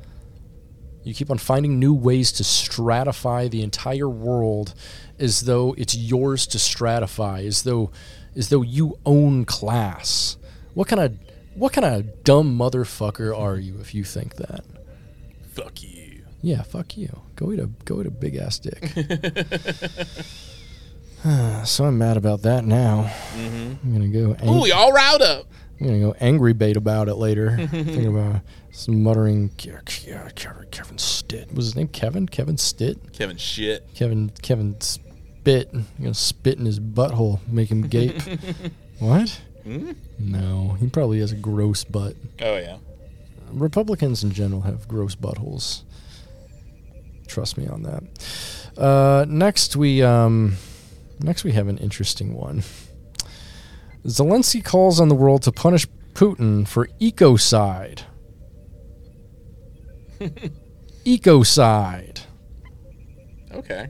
You keep on finding new ways to stratify the entire world as though it's yours to stratify, as though as though you own class. What kind of what kind of dumb motherfucker are you if you think that? Fuck you. Yeah, fuck you. Go eat a go eat a big ass dick. so I'm mad about that now. Mm-hmm. I'm gonna go. ang- Ooh, y'all riled up. I'm gonna go angry bait about it later. Think about uh, some muttering. Kevin, Kevin Stitt was his name. Kevin. Kevin Stitt. Kevin shit. Kevin. Kevin Spit. I'm gonna spit in his butthole, make him gape. what? Hmm? No, he probably has a gross butt. Oh yeah. Republicans in general have gross buttholes. Trust me on that. Uh, next, we um, next we have an interesting one. Zelensky calls on the world to punish Putin for ecocide. ecocide. Okay.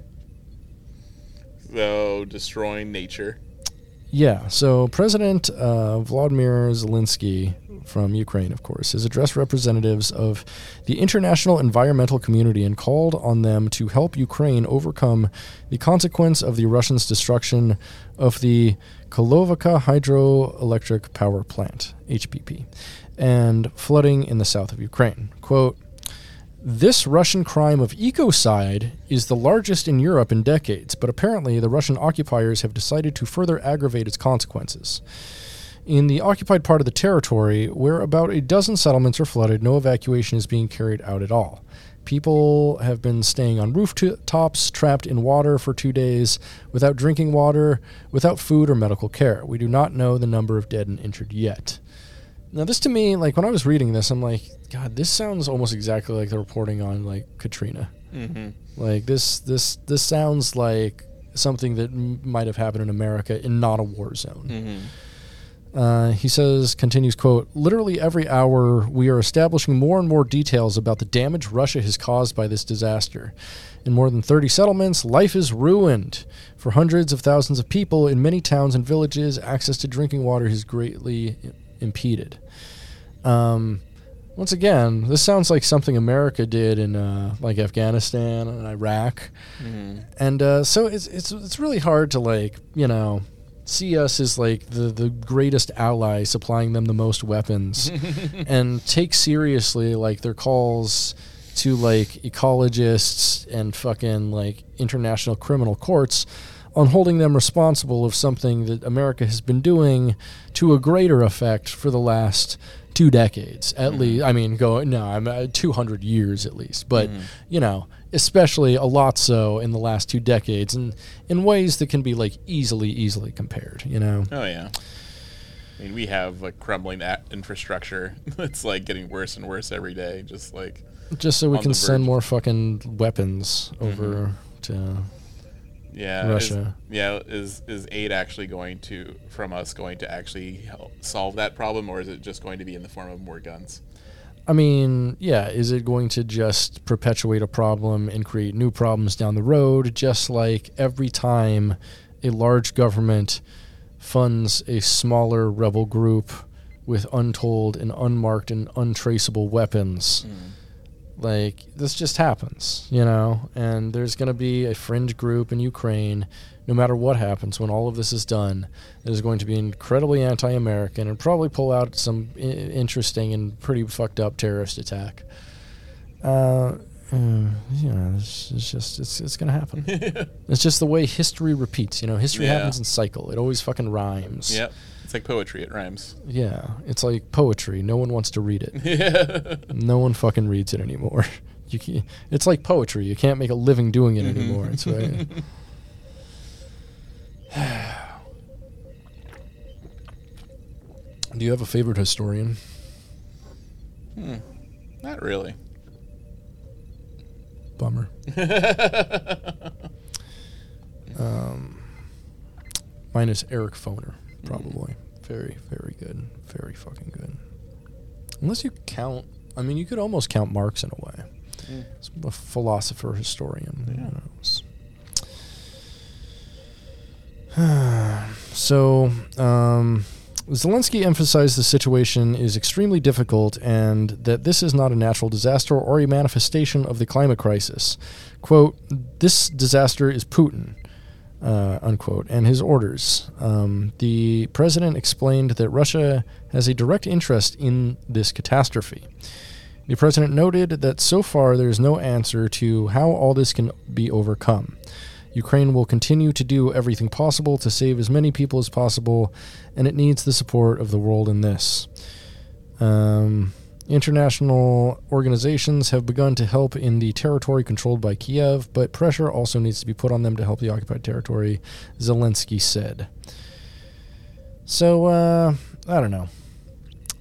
So destroying nature. Yeah, so President uh, Vladimir Zelensky from Ukraine, of course, has addressed representatives of the international environmental community and called on them to help Ukraine overcome the consequence of the Russians' destruction of the Kakhovka hydroelectric power plant, HPP, and flooding in the south of Ukraine. Quote, this Russian crime of ecocide is the largest in Europe in decades, but apparently the Russian occupiers have decided to further aggravate its consequences. In the occupied part of the territory, where about a dozen settlements are flooded, no evacuation is being carried out at all. People have been staying on rooftops, trapped in water for two days, without drinking water, without food or medical care. We do not know the number of dead and injured yet. Now, this to me, like when I was reading this, I'm like, God, this sounds almost exactly like the reporting on like Katrina. Mm-hmm. Like this, this, this sounds like something that m- might have happened in America in not a war zone. Mm-hmm. Uh, he says, continues, quote, literally every hour we are establishing more and more details about the damage Russia has caused by this disaster. In more than 30 settlements, life is ruined. For hundreds of thousands of people in many towns and villages, access to drinking water is greatly impeded. Um, once again, this sounds like something America did in uh, like Afghanistan and Iraq, and uh, so it's it's it's really hard to like you know see us as like the the greatest ally supplying them the most weapons, and take seriously like their calls to like ecologists and fucking like international criminal courts on holding them responsible of something that America has been doing to a greater effect for the last two decades at mm-hmm. least. I mean, go no, I'm uh, 200 years at least, but mm-hmm. you know, especially a lot so in the last two decades, and in ways that can be like easily, easily compared. You know, Oh yeah. I mean, we have like crumbling infrastructure. it's like getting worse and worse every day. Just like just so we can send more fucking weapons mm-hmm. over to. Yeah, Russia. Is, yeah, is is aid actually going to from us going to actually help solve that problem, or is it just going to be in the form of more guns? I mean, yeah, is it going to just perpetuate a problem and create new problems down the road, just like every time a large government funds a smaller rebel group with untold and unmarked and untraceable weapons? Mm. Like this just happens, you know, and there's going to be a fringe group in Ukraine no matter what happens when all of this is done that is going to be incredibly anti-American and probably pull out some I- interesting and pretty fucked up terrorist attack. Uh, mm, you know, it's, it's just it's it's gonna happen. it's just the way history repeats. You know, history Yeah. happens in cycle. It always fucking rhymes. Yep. It's like poetry. It rhymes. Yeah, it's like poetry. No one wants to read it. yeah. No one fucking reads it anymore. You can, it's like poetry. You can't make a living doing it anymore. It's right. Do you have a favorite historian? Hmm. Not really. Bummer. um, mine is Eric Foner, probably. Very, very good. Very fucking good. Unless you count, I mean, you could almost count Marx in a way. It's a philosopher, historian. who knows. so, um, Zelensky emphasized the situation is extremely difficult and that this is not a natural disaster or a manifestation of the climate crisis. Quote, this disaster is Putin, uh, unquote, and his orders. Um, the president explained that Russia has a direct interest in this catastrophe. The president noted that so far there is no answer to how all this can be overcome. Ukraine will continue to do everything possible to save as many people as possible, and it needs the support of the world in this. Um, international organizations have begun to help in the territory controlled by Kiev, but pressure also needs to be put on them to help the occupied territory, Zelensky said. So, uh, I don't know.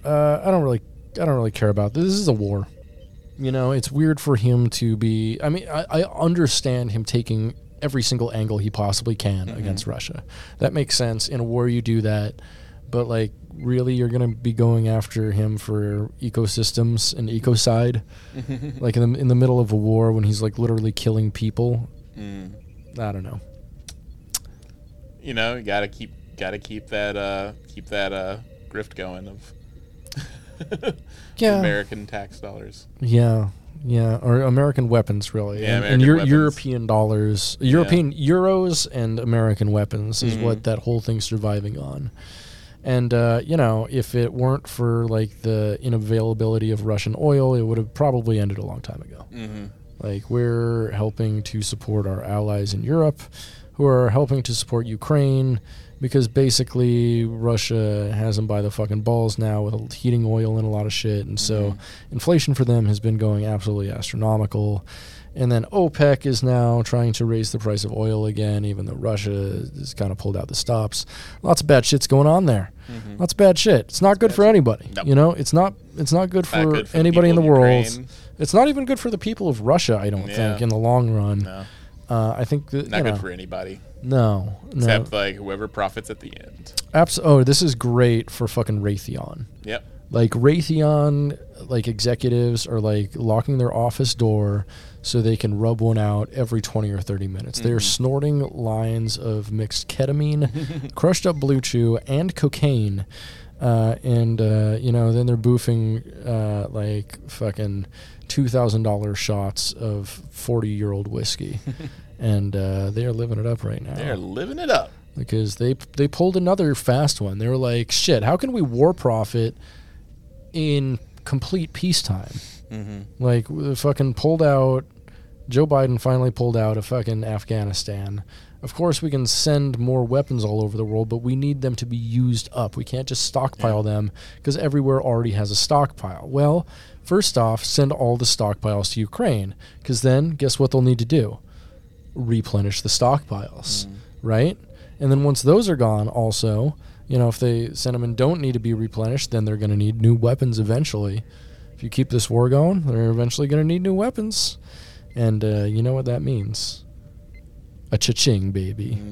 Uh, I don't really, I don't really care about this. This is a war. You know, it's weird for him to be. I mean, I, I understand him taking every single angle he possibly can against Russia. That makes sense. In a war, you do that. But like, really, you're gonna be going after him for ecosystems and ecocide, like in the in the middle of a war when he's like literally killing people. Mm. I don't know. You know, you gotta keep gotta keep that uh keep that uh grift going of Yeah, American tax dollars. yeah, yeah, or American weapons, really, Yeah, and, and Euro- weapons. European dollars, European euros, and American weapons is Mhm. what that whole thing's surviving on. And uh, you know, if it weren't for like the inavailability of Russian oil, it would have probably ended a long time ago. Mm-hmm. Like we're helping to support our allies in Europe, who are helping to support Ukraine, because basically Russia has them by the fucking balls now with heating oil and a lot of shit, and so inflation for them has been going absolutely astronomical. And then OPEC is now trying to raise the price of oil again, even though Russia has kind of pulled out the stops. Lots of bad shit's going on there. Lots of bad shit. It's not good for anybody. Mm-hmm. Nope. You know, it's not. It's not good for Not good for anybody in the people world. It's not even good for the people of Russia. I don't Yeah. think in the long run. No, Uh, I think that not good know, for anybody no, no. except like whoever profits at the end. Abs- oh, this is great for fucking Raytheon. Yep. Like Raytheon, like executives are like locking their office door so they can rub one out every 20 or 30 minutes. They're snorting lines of mixed ketamine, crushed up BlueChew, and cocaine. Uh, and, uh, you know, then they're boofing uh, like fucking $2,000 shots of 40 year old whiskey. and uh, they are living it up right now They're living it up. because they they pulled another fast one. They were like, "Shit, how can we war profit in complete peacetime?" Mm-hmm. Like, fucking pulled out. Joe Biden finally pulled out of fucking Afghanistan. Of course, we can send more weapons all over the world, but we need them to be used up. We can't just stockpile them because everywhere already has a stockpile. Well, first off, send all the stockpiles to Ukraine because then guess what they'll need to do? Replenish the stockpiles, right? And then once those are gone, also, you know, if they and don't need to be replenished, then they're going to need new weapons eventually. If you keep this war going, they're eventually going to need new weapons. And uh, you know what that means? A cha-ching, baby.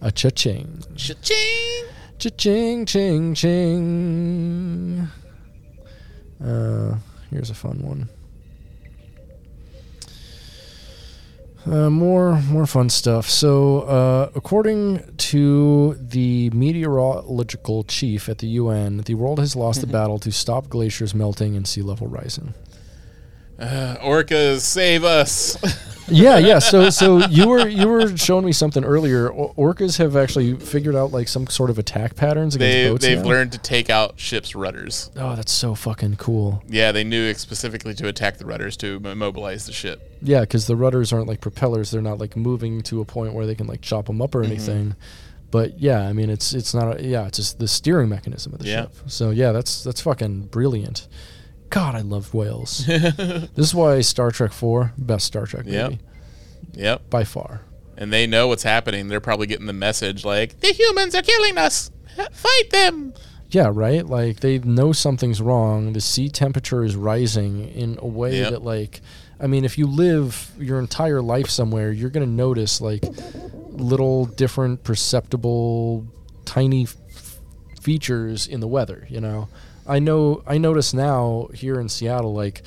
A cha-ching. Cha-ching! Cha-ching, ching, ching. Uh, here's a fun one. Uh, more more fun stuff. So, uh, according to the meteorological chief at the UN, the world has lost the battle to stop glaciers melting and sea level rising. Orcas, save us! yeah, yeah. So, so you were you were showing me something earlier. Orcas have actually figured out like some sort of attack patterns against they boats. they've now? learned to take out ships' rudders. Oh, that's so fucking cool. Yeah, they knew specifically to attack the rudders to immobilize the ship. Yeah, because the rudders aren't like propellers; they're not like moving to a point where they can like chop them up or Mm-hmm. anything. But yeah, I mean, it's it's not. A, yeah, it's just the steering mechanism of the Yeah. ship. So yeah, that's that's fucking brilliant. God, I love whales. this is why Star Trek Four best Star Trek Yep. movie Yep, by far. and they know what's happening. They're probably getting the message like the humans are killing us. Fight them. Yeah, right. Like they know something's wrong. The sea temperature is rising in a way Yep. that, like, I mean, if you live your entire life somewhere, you're gonna notice like little different, perceptible, tiny f- features in the weather. You know, I know. I notice now here in Seattle, like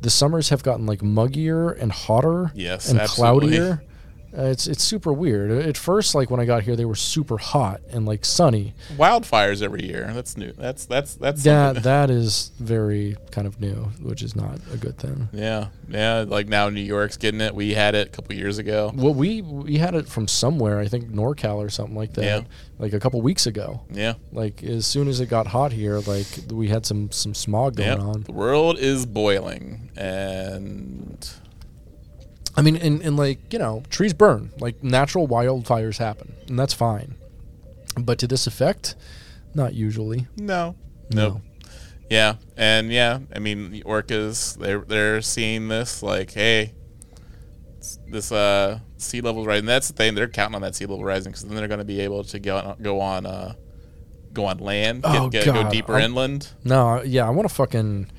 the summers have gotten like muggier and hotter Yes, and absolutely. cloudier. Uh, it's it's super weird. At first, like when I got here, they were super hot and like sunny. Wildfires every year. That's new. That's that's that's That that is very kind of new, which is not a good thing. Yeah, yeah. Like now, New York's getting it. We had it a couple years ago. Well, we we had it from somewhere, I think NorCal or something like that, Yeah. like a couple weeks ago. Yeah, Like as soon as it got hot here, like we had some some smog going yeah. on. The world is boiling, and I mean, and, and like you know, trees burn, like natural wildfires happen, and that's fine. But to this effect, not usually. no, No. no. Yeah, and yeah. I mean, the orcas they're they're seeing this like, hey, this uh sea level's rising. That's the thing. They're counting on that sea level rising because then they're going to be able to go on, go on uh go on land, get, Oh, get, go deeper I'm- inland. No, yeah, I want to fucking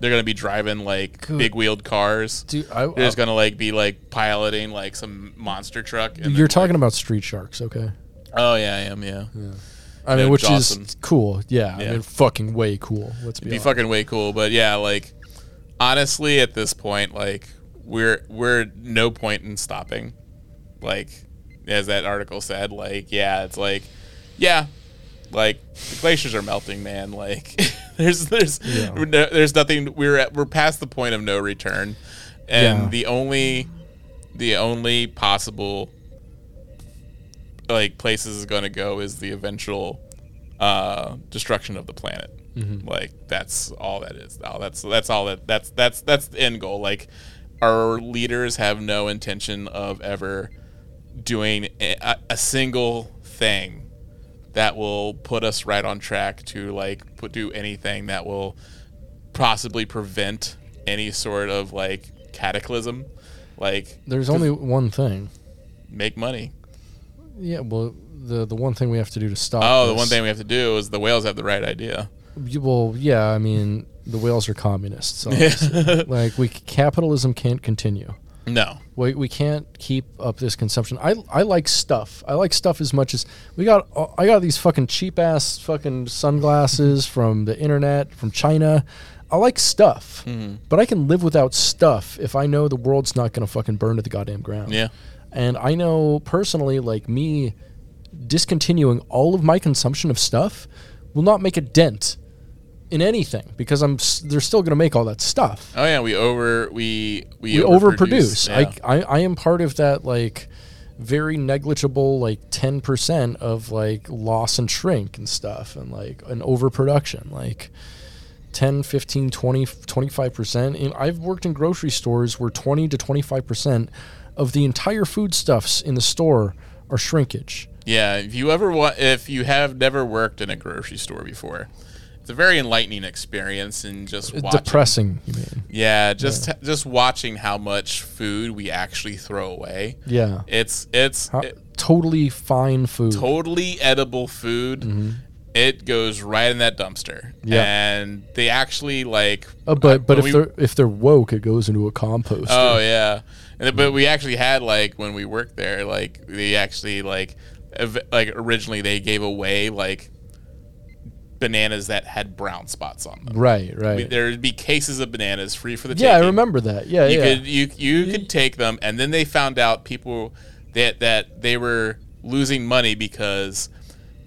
They're going to be driving like Good. big wheeled cars. dude. I, They're just gonna like be like piloting like some monster truck. And you're then, talking like- about street sharks, okay? Oh yeah, I am. Yeah, I mean, Yeah, which Dawson. is cool. Yeah, I mean, fucking way cool. Let's be, it'd be fucking way cool. But yeah, like honestly, at this point, like we're we're no point in stopping. Like as that article said, like yeah, it's like yeah, like the glaciers are melting, man. Like there's there's Yeah. no, there's nothing. We're at, we're past the point of no return, and Yeah. the only the only possible like places is going to go is the eventual uh, destruction of the planet. Like that's all that is. All that's that's all that that's that's that's the end goal. Like our leaders have no intention of ever doing a, a single thing that will put us right on track to like put do anything that will possibly prevent any sort of like cataclysm. Like There's only one thing. make money. Yeah, well, the the one thing we have to do to stop. Oh, the one thing we have to do is the whales have the right idea. Well, yeah, I mean, the whales are communists. like, we capitalism can't continue. No. We, we can't keep up this consumption. I I like stuff. I like stuff as much as we got. uh, I got these fucking cheap ass fucking sunglasses from the internet from China. I like stuff, Mm-hmm. but I can live without stuff if I know the world's not gonna fucking burn to the goddamn ground. Yeah. And I know personally, like me, discontinuing all of my consumption of stuff will not make a dent in anything because I'm. They're still gonna make all that stuff Oh yeah, we over we we, we overproduce. Yeah. I, I I am part of that like very negligible like 10% of like loss and shrink and stuff and like an overproduction like 10 15 20 25% and I've worked in grocery stores where 20 to 25% of the entire foodstuffs in the store are shrinkage. yeah, if you ever want, if you have never worked in a grocery store before, it's a very enlightening experience and just watching. depressing, you mean. Yeah, just just watching how much food we actually throw away. Yeah. It's it's How- it- totally fine food. totally edible food. It goes right in that dumpster. Mm-hmm. Yeah. And they actually like Uh, but but if we- they're if they're woke, it goes into a compost. Oh yeah, and, but we actually had like when we worked there, like they actually like ev- like originally they gave away like bananas that had brown spots on them. Right, right. We, there'd be cases of bananas free for the yeah, I remember that. Yeah, You yeah. could you you could take them, and then they found out people that that they were losing money because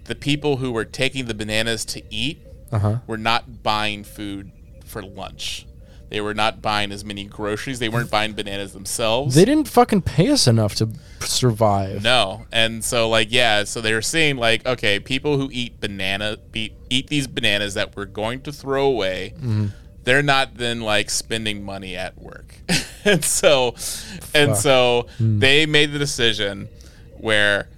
the people who were taking the bananas to eat Uh-huh. were not buying food for lunch. They were not buying as many groceries. They weren't buying bananas themselves. They didn't fucking pay us enough to survive. No, and so like yeah, so they were saying like okay, people who eat banana eat, eat these bananas that we're going to throw away, mm-hmm. they're not then like spending money at work, and so and so hmm. they made the decision where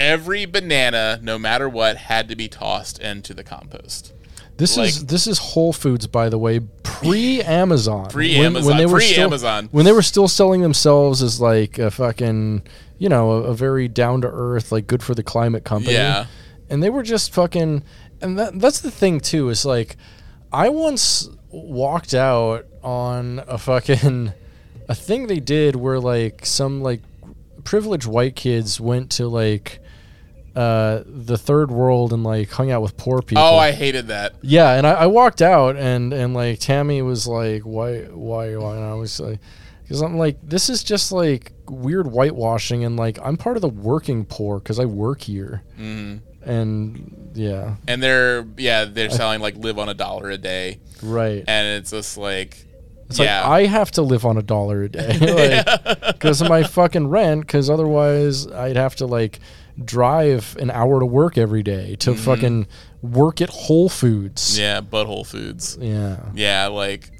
every banana, no matter what, had to be tossed into the compost. This is this is Whole Foods, by the way, pre Amazon. Pre-Amazon, pre-Amazon. when they were still selling themselves as like a fucking, you know, a, a very down to earth, like good for the climate company. Yeah. and they were just fucking, and that that's the thing too is like, I once walked out on a fucking a thing they did where like some like privileged white kids went to like uh the third world and like hung out with poor people. Oh, I hated that. Yeah, and I, I walked out, and and like Tammy was like, "Why, why, why?" And I was like, "Because I'm like, this is just like weird whitewashing, and like I'm part of the working poor because I work here." Mm. And yeah, And they're yeah, they're selling like live on a dollar a day, right. and it's just like It's yeah, like I have to live on a dollar a day because of my fucking rent. Because otherwise, I'd have to like drive an hour to work every day to fucking work at Whole Foods. Mm-hmm. yeah, butthole foods. Yeah. Yeah, like,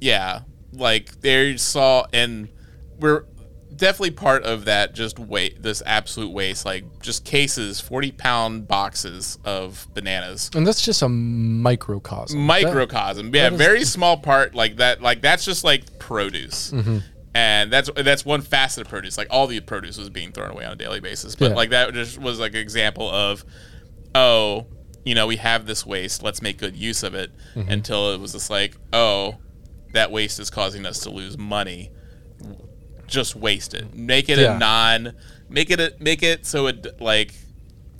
yeah, like they saw, and we're definitely part of that. Just wait, this absolute waste, like just cases, forty pound boxes of bananas, And that's just a microcosm. microcosm. yeah, that is- very small part. Like that, like that's just like produce. Mm-hmm. And that's that's one facet of produce. Like all the produce was being thrown away on a daily basis. But Yeah. like that just was like an example of, oh, you know, we have this waste. Let's make good use of it. Mm-hmm. Until it was just like, oh, that waste is causing us to lose money. Just waste it. Make it Yeah. a non. Make it a make it so it like.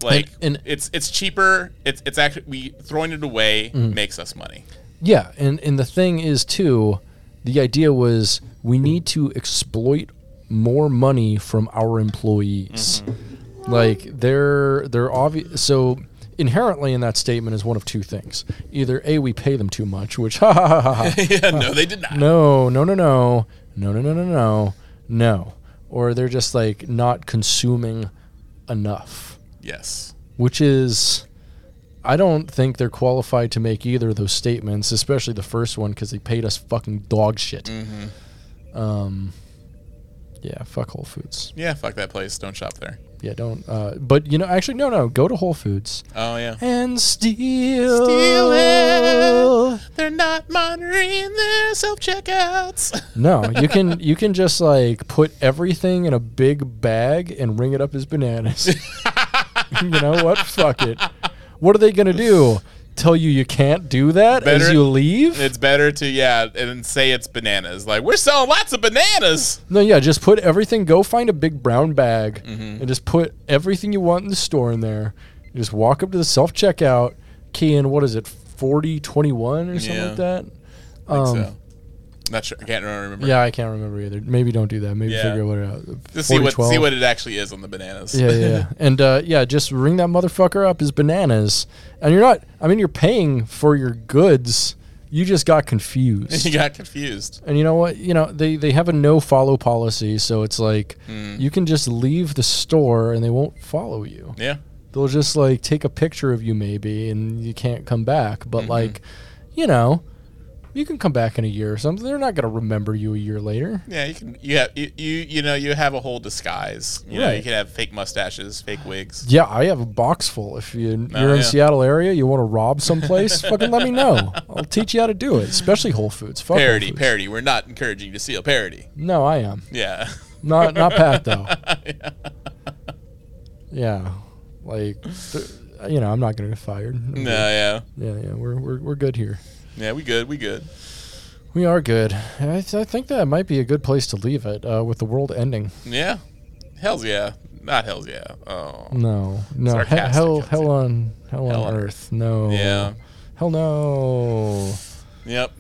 Like and- it's it's cheaper. It's it's actually we throwing it away Mm-hmm. makes us money. Yeah, and and the thing is too, the idea was we need to exploit more money from our employees. Mm-hmm. Like they're they're obvious. So inherently in that statement is one of two things: either a we pay them too much, which ha ha ha ha, yeah, no, they did not. no no no no no no no no no no, or they're just like not consuming enough Yes. which is I don't think they're qualified to make either of those statements, especially the first one because they paid us fucking dog shit. Mm-hmm. Um, yeah, fuck Whole Foods. Yeah, fuck that place. Don't shop there. Yeah, don't. Uh, but you know, actually, no, no, go to Whole Foods Oh yeah. and steal. Steal it. They're not monitoring their self checkouts. No, you can you can just like put everything in a big bag and ring it up as bananas. you know what? Fuck it. What are they gonna do? Tell you you can't do that as Better- you leave? It's better to yeah, and say it's bananas. Like we're selling lots of bananas. No, yeah, just put everything. Go find a big brown bag Mm-hmm. and just put everything you want in the store in there. You just walk up to the self checkout, key in what is it, forty twenty one or something Yeah. like that. I think Um, so. Not sure. I can't remember. Yeah, I can't remember either. Maybe don't do that. Maybe Yeah. figure what it out. Just see what 40-12. see what it actually is on the bananas. yeah, yeah, yeah. and uh, yeah, just ring that motherfucker up as bananas. And you're not. I mean, you're paying for your goods. You just got confused. you got confused. And you know what? You know they they have a no follow policy, so it's like Hmm. you can just leave the store and they won't follow you. Yeah. They'll just like take a picture of you maybe, and you can't come back. But Mm-hmm. like, you know, you can come back in a year or something. They're not gonna remember you a year later. Yeah, you can. You have you you, you know you have a whole disguise. You know, you can have fake mustaches, fake wigs. Yeah, I have a box full. If you Oh, you're in yeah. Seattle area, you want to rob someplace, fucking let me know. I'll teach you how to do it, especially Whole Foods. Fuck Whole Parody, Foods. parody. We're not encouraging you to steal parody. No, I am Yeah. not not Pat though. Yeah, like th- you know, I'm not gonna get fired. No, yeah. Yeah, yeah, we're we're we're good here. Yeah, we good. We good. We are good. I, th- I think that might be a good place to leave it uh, with the world ending. Yeah. Hell's yeah. Not hell's yeah. Oh. No, no, he- hell, hell on, hell, Hell on on earth. No. Yeah. Hell no. Yep.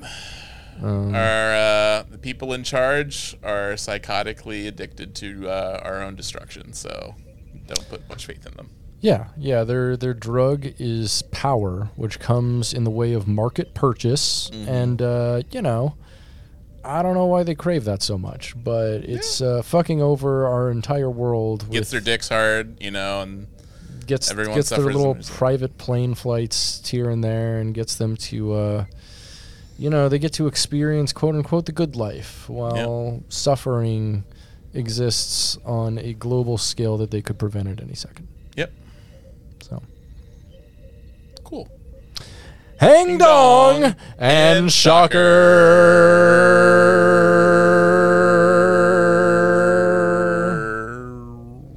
Um, Our uh, the people in charge are psychotically addicted to uh, our own destruction. So don't put much faith in them. Yeah, yeah. Their their drug is power, which comes in the way of market purchase, Mm-hmm. and uh, you know, I don't know why they crave that so much, but it's uh, fucking over our entire world. Gets their dicks hard, you know, and gets everyone gets their little private plane flights here and there, and gets them to, uh, you know, they get to experience quote unquote the good life while suffering exists on a global scale that they could prevent at any second. yep. Cool. Hang Dong and and Shocker.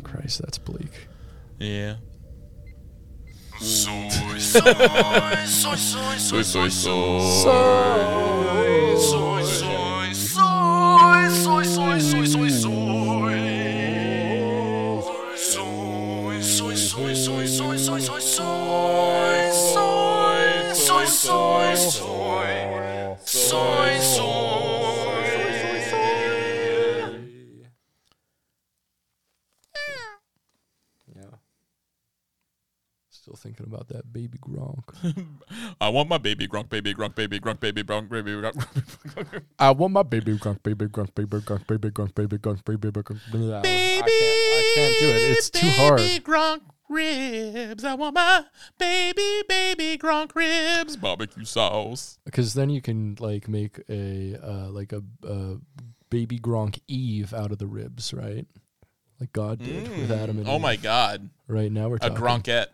Christ, that's bleak. Yeah. Soy, soy, soy, soy, soy, Soy, soy, soy. soy, soy. Soy, soy. Yeah. Still thinking about that baby Gronk. I want my baby grunk, baby grunk, baby grunk, baby grunk, baby grunk. I want my baby Gronk, baby Gronk, baby Gronk, baby Gronk, baby Gronk, baby Gronk. Baby, I can't, I can't do it. It's too hard. Baby grunk ribs. I want my baby, baby Gronk ribs. Barbecue sauce. Because then you can like make a uh, like a, a baby Gronk Eve out of the ribs, right? Like God did with Adam and Oh Eve. my god. Right now we're A talking. gronkette.